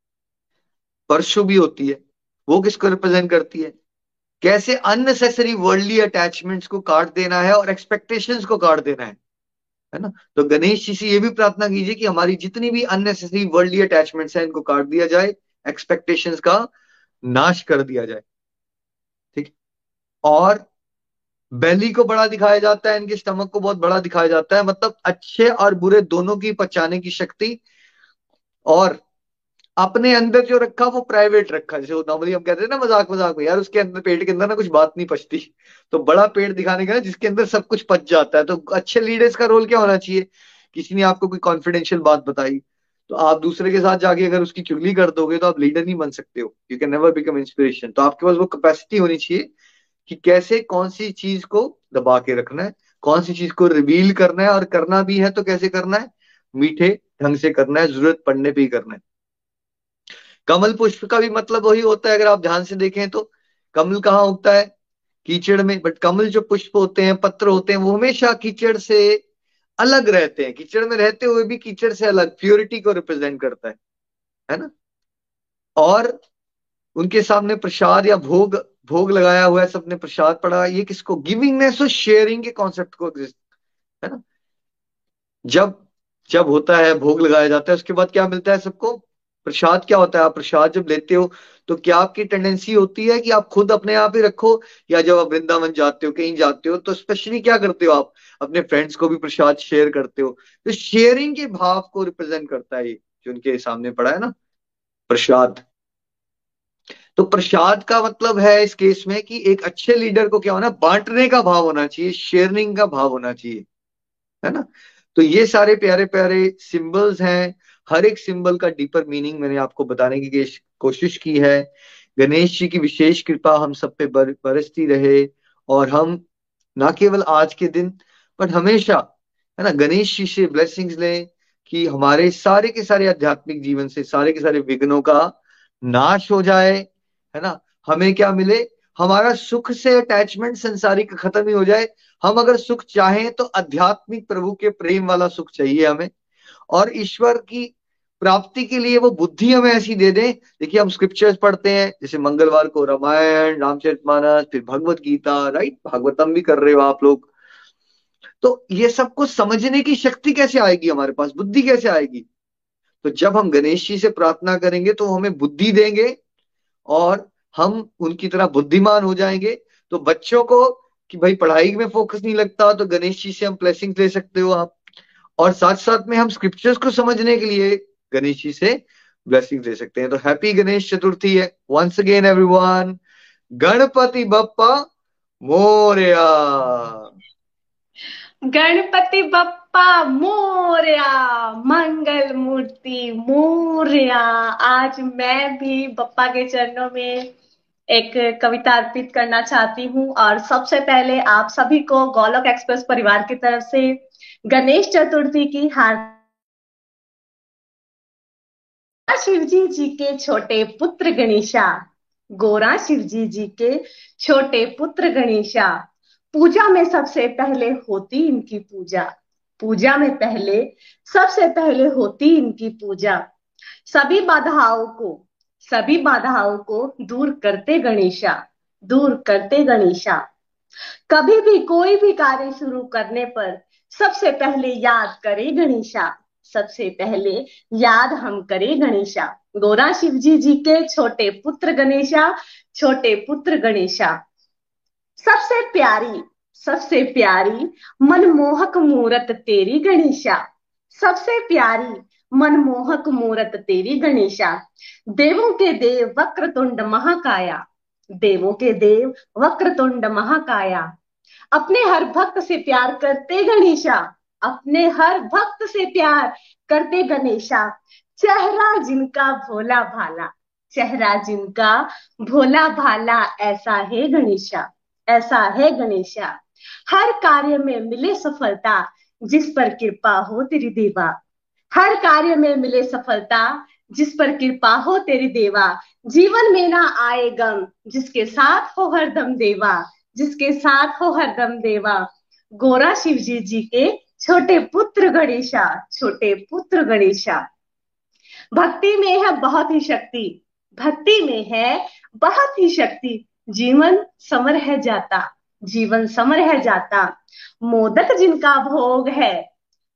परशु भी होती है। वो किसको रिप्रेजेंट करती है? कैसे अननेसेसरी वर्ल्डली अटैचमेंट्स को काट देना है और एक्सपेक्टेशंस को काट देना है। है ना? तो गणेश जी से ये भी प्रार्थना कीजिए कि हमारी जितनी भी अननेसेसरी वर्ल्डली अटैचमेंट्स है, इनको काट दिया जाए एक्सपेक्टेशंस का नाश कर दिया जाए। ठीक? और बेली को बड़ा दिखाया जाता है, इनके स्टमक को बहुत बड़ा दिखाया जाता है। मतलब अच्छे और बुरे दोनों की पचाने की शक्ति और अपने अंदर जो रखा, वो प्राइवेट रखा। जैसे नॉर्मली हम कहते हैं ना, मज़ाक मज़ाक में, यार उसके अंदर पेट के अंदर ना कुछ बात नहीं पचती। तो बड़ा पेट दिखाने का ना, जिसके अंदर सब कुछ पच जाता है। तो अच्छे लीडर्स का रोल क्या होना चाहिए? किसी ने आपको कोई कॉन्फिडेंशियल बात बताई तो आप दूसरे के साथ जाके अगर उसकी चुगली कर दोगे तो आप लीडर नहीं बन सकते हो। You can never become inspiration तो आपके पास वो कैपेसिटी होनी चाहिए कि कैसे कौन सी चीज़ को दबा के रखना है, कौन सी चीज़ को रिवील करना है, और करना भी है तो कैसे करना है? मीठे ढंग से करना है, ज़रूरत पड़ने पर ही करना है। कमल पुष्प का भी मतलब वही होता है, अगर आप ध्यान से देखें तो। कमल कहाँ उगता है? कीचड़ में बट कमल जो पुष्प होते हैं, पत्र होते हैं, वो हमेशा कीचड़ से अलग रहते हैं। कीचड़ में रहते हुए भी कीचड़ से अलग प्योरिटी को रिप्रेजेंट करता है। है ना? और उनके सामने प्रसाद या भोग भोग लगाया हुआ है, सबने प्रसाद पढ़ा। ये किसको? गिविंगनेस और शेयरिंग के कॉन्सेप्ट को एग्जिस्ट है ना? जब जब होता है, भोग लगाया जाता है, उसके बाद क्या मिलता है सबको? प्रसाद क्या होता है? आप प्रसाद जब लेते हो तो क्या आपकी टेंडेंसी होती है कि आप खुद अपने आप ही रखो? या जब आप वृंदावन जाते हो, कहीं जाते हो तो स्पेशली क्या करते हो आप? अपने फ्रेंड्स को भी प्रसाद शेयर करते हो। तो शेयरिंग के भाव को रिप्रेजेंट करता है जो उनके सामने पड़ा है ना? प्रसाद। तो प्रसाद का मतलब है इस केस में कि एक अच्छे लीडर को क्या होना, बांटने का भाव होना चाहिए शेयरिंग का भाव होना चाहिए। है ना? तो ये सारे प्यारे प्यारे सिंबल्स हैं हर एक सिंबल का डीपर मीनिंग मैंने आपको बताने की कोशिश की है। गणेश जी की विशेष कृपा हम सब पे बर, बरसती रहे और हम ना केवल आज के दिन बट हमेशा है ना गणेश जी से ब्लेसिंग्स लें कि हमारे सारे के सारे आध्यात्मिक जीवन से सारे के सारे विघ्नों का नाश हो जाए है ना। हमें क्या मिले? हमारा सुख से अटैचमेंट संसारिक खत्म ही हो जाए। हम अगर सुख चाहें तो आध्यात्मिक प्रभु के प्रेम वाला सुख चाहिए हमें। और ईश्वर की प्राप्ति के लिए वो बुद्धि हमें ऐसी दे दें। देखिए, हम स्क्रिप्चर्स पढ़ते हैं, जैसे मंगलवार को रामायण रामचरितमानस फिर भगवत गीता राइट भागवतम भी कर रहे हो आप लोग। तो ये सब कुछ समझने की शक्ति कैसे आएगी हमारे पास? बुद्धि कैसे आएगी? तो जब हम गणेश जी से प्रार्थना करेंगे तो हमें बुद्धि देंगे और हम उनकी तरह बुद्धिमान हो जाएँगे। तो बच्चों को कि भाई, पढ़ाई में फोकस नहीं लगता तो गणेश जी से हम ब्लेसिंग ले सकते हो आप। और साथ साथ में हम स्क्रिप्चर्स को समझने के लिए गणेश जी से ब्लेसिंग दे सकते हैं। तो हैप्पी गणेश चतुर्थी है। Once again everyone Ganpati Bappa Morya. Ganpati Bappa Morya, Mangal Murti Morya. आज मैं भी बप्पा के चरणों में एक कविता अर्पित करना चाहती हूँ। और सबसे पहले आप सभी को गोलक एक्सप्रेस परिवार की तरफ़ से गणेश चतुर्थी की हार्दिक शिवजी जी के छोटे पुत्र गणेशा, गोरा शिवजी जी के छोटे पुत्र गणेशा। पूजा में सबसे पहले होती इनकी पूजा। पूजा में पहले, सबसे पहले होती इनकी पूजा। सभी बाधाओं को, सभी बाधाओं को दूर करते गणेशा, दूर करते गणेशा। कभी भी कोई भी कार्य शुरू करने पर सबसे पहले याद करे गणेशा। सबसे पहले याद हम करें गणेशा। गोरा शिव जी जी के छोटे पुत्र गणेशा, छोटे पुत्र गणेशा। सबसे प्यारी सबसे प्यारी मनमोहक मूरत तेरी गणेशा। सबसे प्यारी मनमोहक मूरत तेरी गणेशा। देवों के देव वक्रतुंड महाकाया। देवों के देव वक्रतुंड महाकाया। अपने हर भक्त से प्यार करते गणेशा। अपने हर भक्त से प्यार करते गणेशा। चेहरा जिनका भोला भाला, चेहरा जिनका भोला भाला, ऐसा है गणेशा, ऐसा है गणेशा। हर कार्य में मिले सफलता, जिस पर कृपा हो तेरी देवा। हर कार्य में मिले सफलता, जिस पर कृपा हो तेरी देवा। जीवन में ना आए गम, जिसके साथ हो हरदम देवा, जिसके साथ हो हरदम देवा। गोरा शिव जी जी के छोटे पुत्र गणेशा, छोटे पुत्र गणेशा। भक्ति में है बहुत ही शक्ति, भक्ति में है बहुत ही शक्ति। जीवन समर है जाता, जीवन समर है जाता। मोदक जिनका भोग है,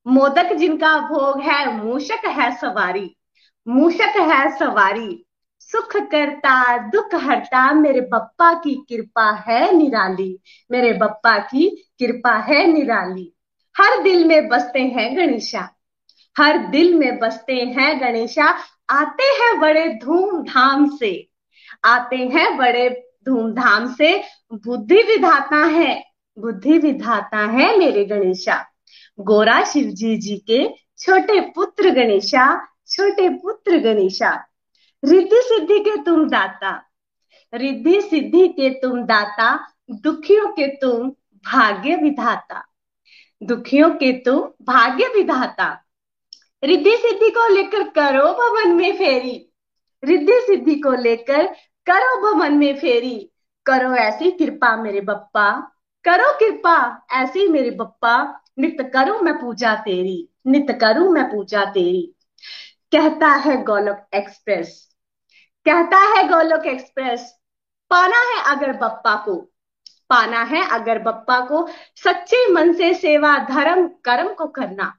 मोदक जिनका भोग है, मूषक है सवारी, मूषक है सवारी। सुख करता, दुख हरता, मेरे बप्पा की कृपा है निराली, मेरे बप्पा की कृपा है निराली। हर दिल में बसते हैं गणेशा। हर दिल में बसते हैं गणेशा। आते हैं बड़े धूमधाम से। आते हैं बड़े धूमधाम से। बुद्धि विधाता है। बुद्धि विधाता है मेरे गणेशा। गोरा शिव जी जी के छोटे पुत्र गणेशा, छोटे पुत्र गणेशा। रिद्धि सिद्धि के तुम दाता। रिद्धि सिद्धि के तुम दाता। दुखियों के तुम भाग्य विधाता। दुखियों के तुम भाग्य विधाता। रिद्धि सिद्धि को लेकर करो भवन में फेरी। रिद्धि सिद्धि को लेकर करो भवन में फेरी। करो ऐसी कृपा मेरे बप्पा। करो कृपा ऐसी मेरे बप्पा। नित करूँ मैं पूजा तेरी। नित करूँ मैं पूजा तेरी। कहता है गोलोक एक्सप्रेस। कहता है गोलोक एक्सप्रेस। पाना है अगर बप्पा को। पाना है अगर बप्पा को सच्चे मन से सेवा धर्म कर्म को करना।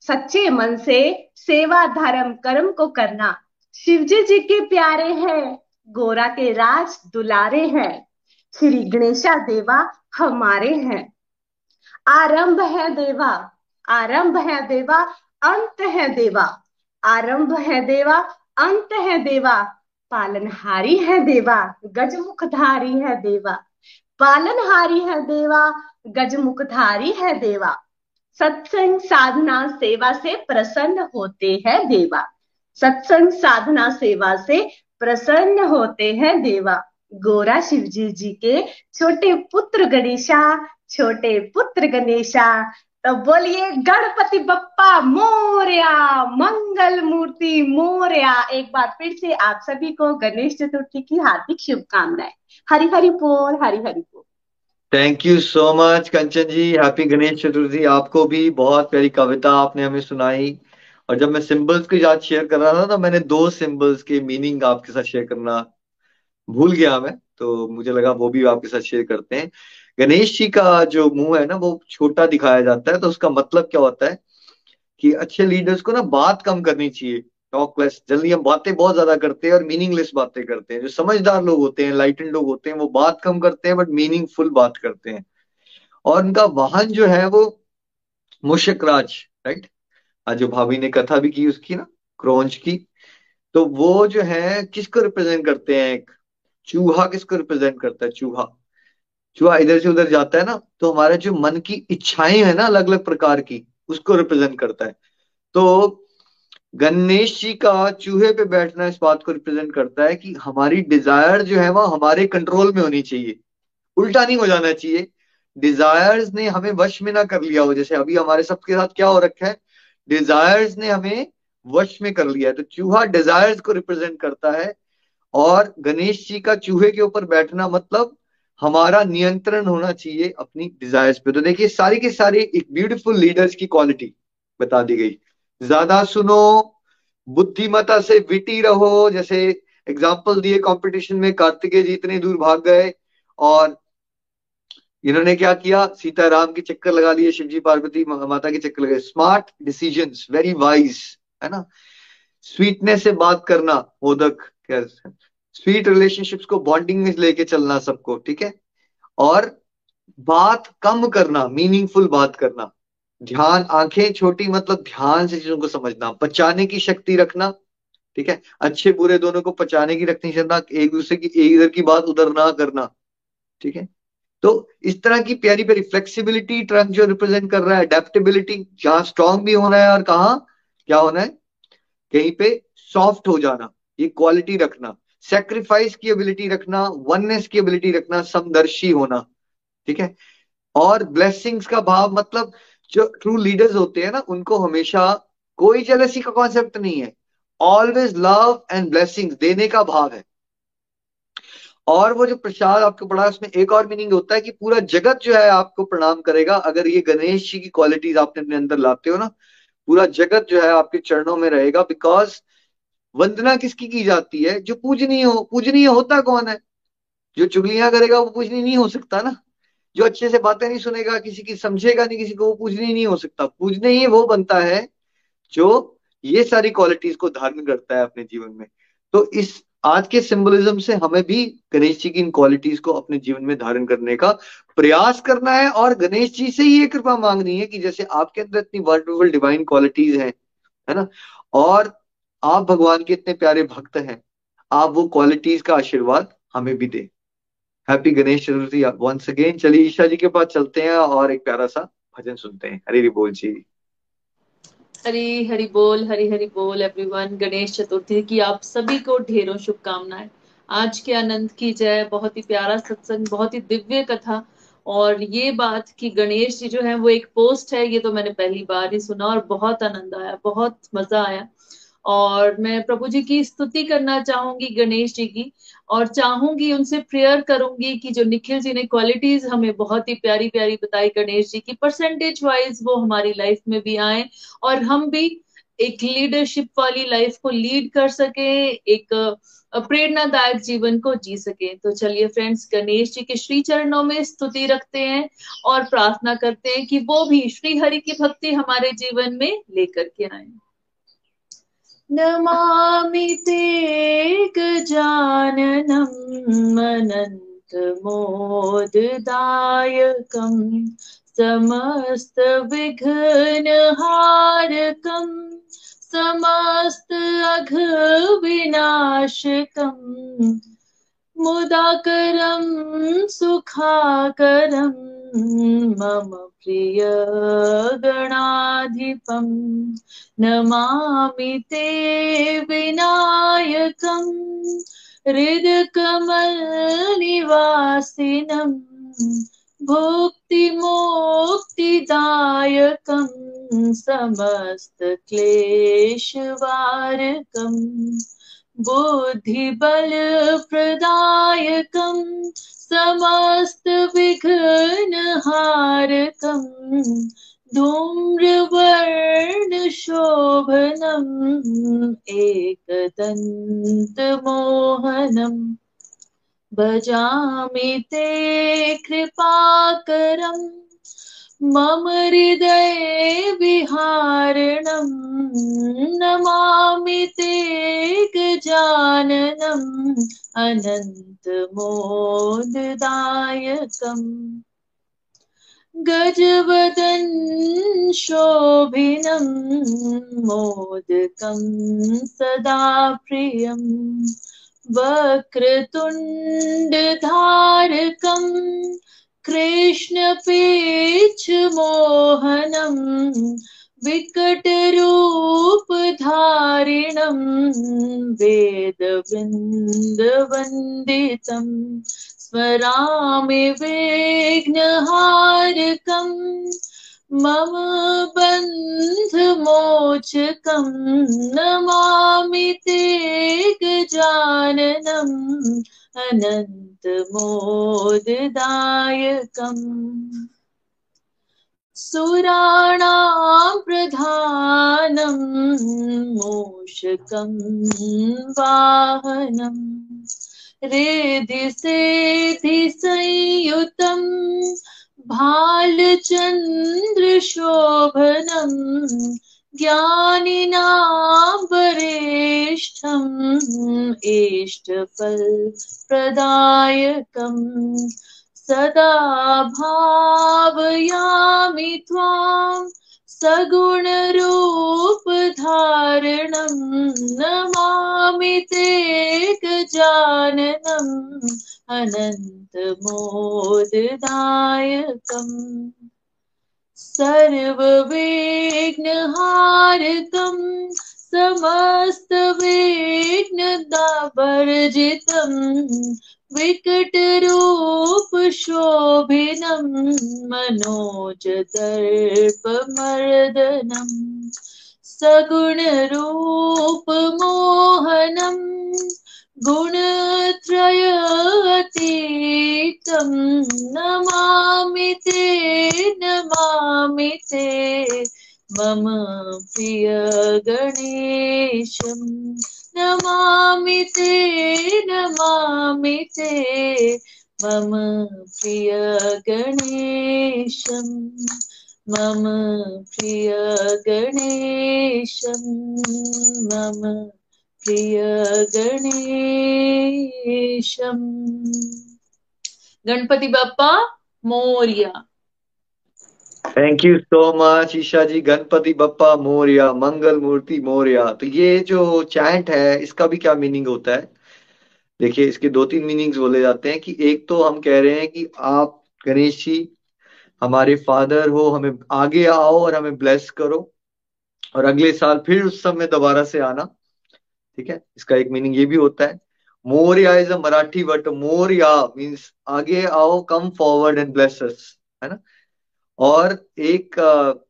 सच्चे मन से सेवा धर्म कर्म को करना। शिवजी जी के प्यारे हैं, गोरा के राज दुलारे हैं। श्री गणेशा देवा हमारे हैं। आरंभ है देवा, आरंभ है देवा, अंत है देवा। आरंभ है देवा, अंत है देवा। पालनहारी है देवा, गजमुखधारी है देवा। पालनहारी है देवा गजमुखधारी है देवा। सत्संग साधना सेवा से प्रसन्न होते हैं देवा। सत्संग साधना सेवा से प्रसन्न होते हैं देवा। गोरा शिवजी जी के छोटे पुत्र गणेशा, छोटे पुत्र गणेशा तो बोलिए, गणपति बप्पा, मोरया, मंगल मूर्ति, मोरया। एक बार फिर से आप सभी को गणेश चतुर्थी की हार्दिक शुभकामनाएँ। हरि हरि बोल हरि हरि बोल। Thank you so much Kanchan ji. Happy Ganesh Chaturthi. आपको भी बहुत प्यारी कविता आपने हमें सुनाई। और जब मैं सिंबल्स की याद शेयर कर रहा था तो मैंने दो सिंबल्स के मीनिंग आपके साथ शेयर करना भूल गया मैं तो मुझे लगा वो भी आपके साथ शेयर करते हैं। गणेश जी का जो मुँह है ना, वो छोटा दिखाया जाता है तो उसका मतलब क्या होता है कि अच्छे लीडर्स को ना बात कम करनी चाहिए टॉकलेस जल्दी हम बातें बहुत ज़्यादा करते हैं और मीनिंगलेस बातें करते हैं। जो समझदार लोग होते हैं लाइटेंड लोग होते हैं, वो बात कम करते हैं बट मीनिंगफुल बात करते हैं। और उनका वाहन जो है, वो मुशकराज राइट आज जो भाभी ने कथा भी की उसकी ना, क्रोंच की तो वो जो है, किसको रिप्रेजेंट करते हैं एक? चूहा किसको रिप्रेजेंट करता है? चूहा। चूहा इधर से उधर जाता है ना तो हमारे जो मन की इच्छाएँ है ना अलग अलग प्रकार की, उसको रिप्रेजेंट करता है। तो गणेश जी का चूहे पे बैठना इस बात को रिप्रेजेंट करता है कि हमारी डिज़ायर जो है वो हमारे कंट्रोल में होनी चाहिए। उल्टा नहीं हो जाना चाहिए। डिजायर्स ने हमें वश में ना कर लिया हो, जैसे अभी हमारे सबके साथ क्या हो रखा है? डिजायर्स ने हमें वश में कर लिया है। तो चूहा डिजायर्स को रिप्रेजेंट करता है और गणेश जी का चूहे के ऊपर बैठना मतलब हमारा नियंत्रण होना चाहिए अपनी डिजायर्स पे। तो देखिए, सारी की सारी एक ब्यूटीफुल लीडर्स की क्वालिटी बता दी गई। ज़्यादा सुनो बुद्धिमता से विटी रहो। जैसे एग्ज़ाम्पल दिए कंपटीशन में, कार्तिकेय जी इतने दूर भाग गए और इन्होंने क्या किया? सीताराम के चक्कर लगा लिए, शिवजी, पार्वती माता के चक्कर लगे स्मार्ट डिसीज़न वेरी वाइज है ना? स्वीटनेस से बात करना, मोदक स्वीट रिलेशनशिप्स को बॉन्डिंग में लेके चलना सबको, ठीक है? और बात कम करना मीनिंगफुल बात करना। ध्यान, आँखें छोटी मतलब ध्यान से चीज़ों को समझना, पचाने की शक्ति रखना, ठीक है? अच्छे बुरे दोनों को पचाने की रखनी चाहिए एक दूसरे की, एक इधर की बात उधर ना करना, ठीक है? तो इस तरह की प्यारी प्यारी फ्लेक्सिबिलिटी ट्रंक जो रिप्रेजेंट कर रहा है अडेप्टेबिलिटी जहाँ स्ट्रांग भी होना है और कहा, क्या होना है? कहीं पे सॉफ्ट हो जाना, ये क्वालिटी रखना। सेक्रीफाइस की एबिलिटी रखना वननेस की एबिलिटी रखना, समदर्शी होना, ठीक है? और ब्लेसिंग्स का भाव मतलब जो ट्रू लीडर्स होते हैं ना, उनको हमेशा कोई जेलसी का कॉन्सेप्ट नहीं है। ऑलवेज लव एंड ब्लेसिंग्स देने का भाव है। और वो जो प्रसाद आपको पढ़ा, उसमें एक और मीनिंग होता है कि पूरा जगत जो है आपको प्रणाम करेगा। अगर ये गणेश जी की क्वालिटीज आपने अपने अंदर लाते हो ना, पूरा जगत जो है आपके चरणों में रहेगा बिकॉज़ वंदना किसकी की जाती है? जो पूजनीय हो, पूजनीय होता कौन है? जो चुगलियाँ करेगा, वो पूजनीय नहीं हो सकता ना। जो अच्छे से बातें नहीं सुनेगा, किसी की समझेगा नहीं, किसी को, वो पूजनीय नहीं हो सकता। पूजनीय वो बनता है, जो ये सारी क्वालिटीज को धारण करता है अपने जीवन में। तो इस, आज के सिंबलिज्म से हमें भी गणेश जी की इन क्वालिटीज को अपने जीवन में धारण करने का प्रयास करना है और गणेश जी से ही ये कृपा मांगनी है कि जैसे आपके अंदर इतनी वंडरफुल डिवाइन क्वालिटीज हैं, है ना? और आप भगवान के इतने प्यारे भक्त हैं, आप वो क्वालिटीज का आशीर्वाद हमें भी दें। Happy Ganesh Chaturthi once again चलिए ईशा जी के पास चलते हैं और एक प्यारा सा भजन सुनते हैं। हरी बोल जी। हरी हरी बोल, हरी हरी बोल एवरीवन गणेश चतुर्थी की आप सभी को ढेरों शुभकामनाएँ। आज के आनंद की जय, बहुत ही प्यारा सत्संग, बहुत ही दिव्य कथा। और ये बात कि गणेश जी जो है, वो एक पोस्ट है, ये तो मैंने पहली बार ही सुना और बहुत आनंद आया, बहुत मज़ा आया। और मैं प्रभु जी की स्तुति करना चाहूँगी, गणेश जी की, और चाहूँगी उनसे प्रेयर करूँगी कि जो निखिल जी ने क्वालिटीज हमें बहुत ही प्यारी प्यारी बताई गणेश जी की परसेंटेज वाइज वो हमारी लाइफ में भी आए और हम भी एक लीडरशिप वाली लाइफ को लीड कर सके, एक प्रेरणादायक जीवन को जी सके। तो चलिए फ्रेंड्स गणेश जी के श्री चरणों में स्तुति रखते हैं और प्रार्थना करते हैं कि वो भी श्री हरि की भक्ति हमारे जीवन में लेकर के आए। नमामि ते गजाननम् अनन्तमोददायकम् समस्तविघ्नहारकम् समस्त अघविनाशकम् मुदाकरं सुखाकरम् मम प्रिय गणाधिपम् नमामि ते विनायकम् हृदकमलनिवासिनम् भुक्तिमुक्तिदायकम् समस्तक्लेशवारकम् बुद्धिबलप्रदायकम् समस्तविघ्नहारकम् धूम्रवर्णशोभनम् एकदन्तमोहनम् भजामि ते कृपाकरम्। मम हृदये विहारणम् नमामि ते गजाननम् अनन्तमोददायकम्। गजवदन् शोभिनम् मोदकम् सदा प्रियम्। वक्रतुण्डधारकम् कृष्णपेच्छमोहनम् विकटरूपधारिणम् वेदवृन्दवन्दितम् स्मरामि विघ्नहारकम्। मम बन्धमोचकम् नमामि ते गजाननम् अनन्तमोददायकम्। सुराणां प्रधानम् मूषकम् वाहनम् रेधिसेधिसंयुतम् भालचन्द्रशोभनम् ज्ञानिनां वरेष्ठम् इष्टफलप्रदायकम्। सदा भावयामि त्वाम् सगुणरूपधारणम् नमामि ते गजाननम् अनन्तमोददायकम्। सर्वविघ्नहारकम् समस्तविघ्नदावर्जितम् विकटरूपशोभिनम् मनोजदर्पमर्दनम् सगुणरूपमोहनम् गुणत्रयतीतम् नमामि ते नमामि ते। मम प्रिय गणेशम् नमामि ते नमामि ते। मम प्रिय गणेशम् मम प्रिय गणेशम् मम प्रिय गणेशम् Ganpati Bappa, Morya. Thank you so much Isha ji Ganpati Bappa, Morya, Mangal Murti, Morya. तो ये जो चैंट है, इसका भी क्या मीनिंग होता है? देखिए, इसके दो तीन मीनिंग्स बोले जाते हैं कि एक तो हम कह रहे हैं कि आप गणेश जी हमारे फादर हो, हमें आगे आओ और हमें ब्लेस करो। और अगले साल फिर उस समय दोबारा से आना। ठीक है? इसका एक मीनिंग ये भी होता है। Morya is a Marathi word Morya means आगे आओ कम फॉरवर्ड एंड ब्लेस है ना? और एक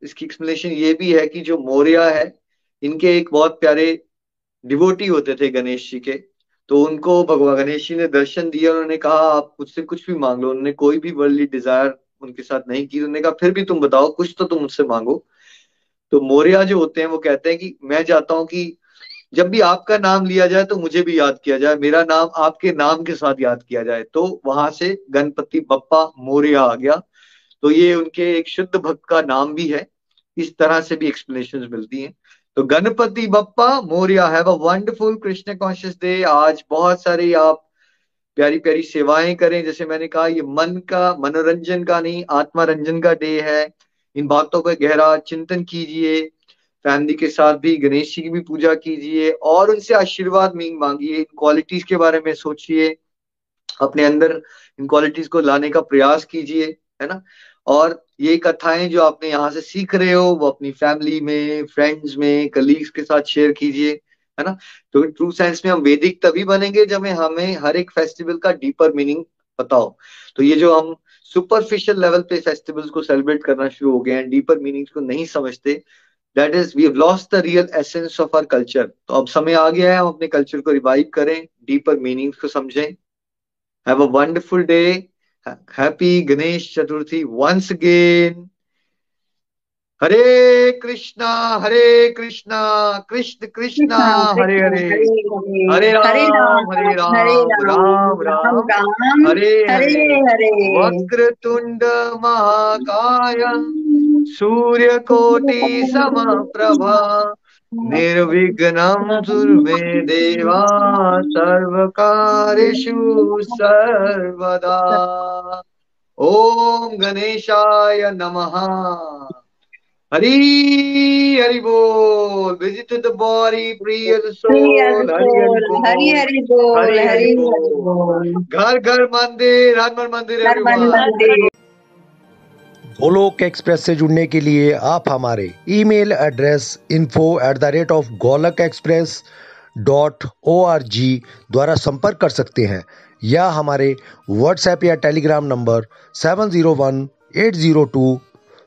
इसकी एक्सप्लेनेशन ये भी है कि जो मोरिया है, इनके एक बहुत प्यारे डिवोटी होते थे गणेश जी के। तो उनको भगवान गणेश जी ने दर्शन दिया, उन्होंने कहा, आप मुझसे कुछ भी मांग लो। उन्होंने कोई भी वर्ल्डली डिज़ायर उनके साथ नहीं की। उन्होंने कहा, फिर भी तुम बताओ, कुछ तो तुम मुझसे मांगो। तो मोरिया जो होते हैं, वो कहते हैं कि मैं चाहता हूँ कि जब भी आपका नाम लिया जाए तो मुझे भी याद किया जाए। मेरा नाम आपके नाम के साथ याद किया जाए। तो वहाँ से गणपति बप्पा मोरिया आ गया। तो ये उनके एक शुद्ध भक्त का नाम भी है। इस तरह से भी एक्सप्लेनेशन मिलती हैं। तो Ganpati Bappa Morya a wonderful Krishna conscious day आज बहुत सारी आप प्यारी प्यारी सेवाएँ करें, जैसे मैंने कहा, ये मन का, मनोरंजन का नहीं आत्मा रंजन का डे है। इन बातों पर गहरा चिंतन कीजिए, फैमिली के साथ भी, गणेश जी की भी पूजा कीजिए, और उनसे आशीर्वाद मीन मांगिए। इन क्वालिटीज के बारे में सोचिए, अपने अंदर इन क्वालिटीज को लाने का प्रयास कीजिए, है ना? और ये कथाएँ जो आपने यहाँ से सीख रहे हो, वो अपनी फैमिली में फ्रेंड्स में कलीग्स के साथ शेयर कीजिए। है ना? तो ट्रू साइंस में हम वैदिक तभी बनेंगे जब हमें हर एक फेस्टिवल का डीपर मीनिंग पता हो तो ये जो हम सुपरफिशियल लेवल पे फेस्टिवल्स को सेलिब्रेट करना शुरू हो गए हैं डीपर मीनिंग्स को नहीं समझते that is we lost the real essence of our culture तो अब समय आ गया है, हम अपने कल्चर को रिवाइव करें डीपर मीनिंग्स को समझें। Have a wonderful day happy Ganesh Chaturthi once again Hare Krishna Hare Krishna Krishna Krishna Hare Hare. Hare Ram Hare Ram Ram Ram Hare Hare. वक्र तुंड महाकाय सूर्य कोटि समप्रभा निर्विघ्नं सुर्मे देवा सर्वकारेषु सर्वदा। ॐ गणेशाय नमः। हरि हरि बोल। Visit the body free the soul Hari Hari बोल हरि बोल घर घर मंदिर हनुमान मंदिर everyone. गोलोक एक्सप्रेस से जुड़ने के लिए आप हमारे email address info at the rate of Golok express dot O R G द्वारा संपर्क कर सकते हैं या हमारे व्हाट्सएप या Telegram number seven zero one eight zero two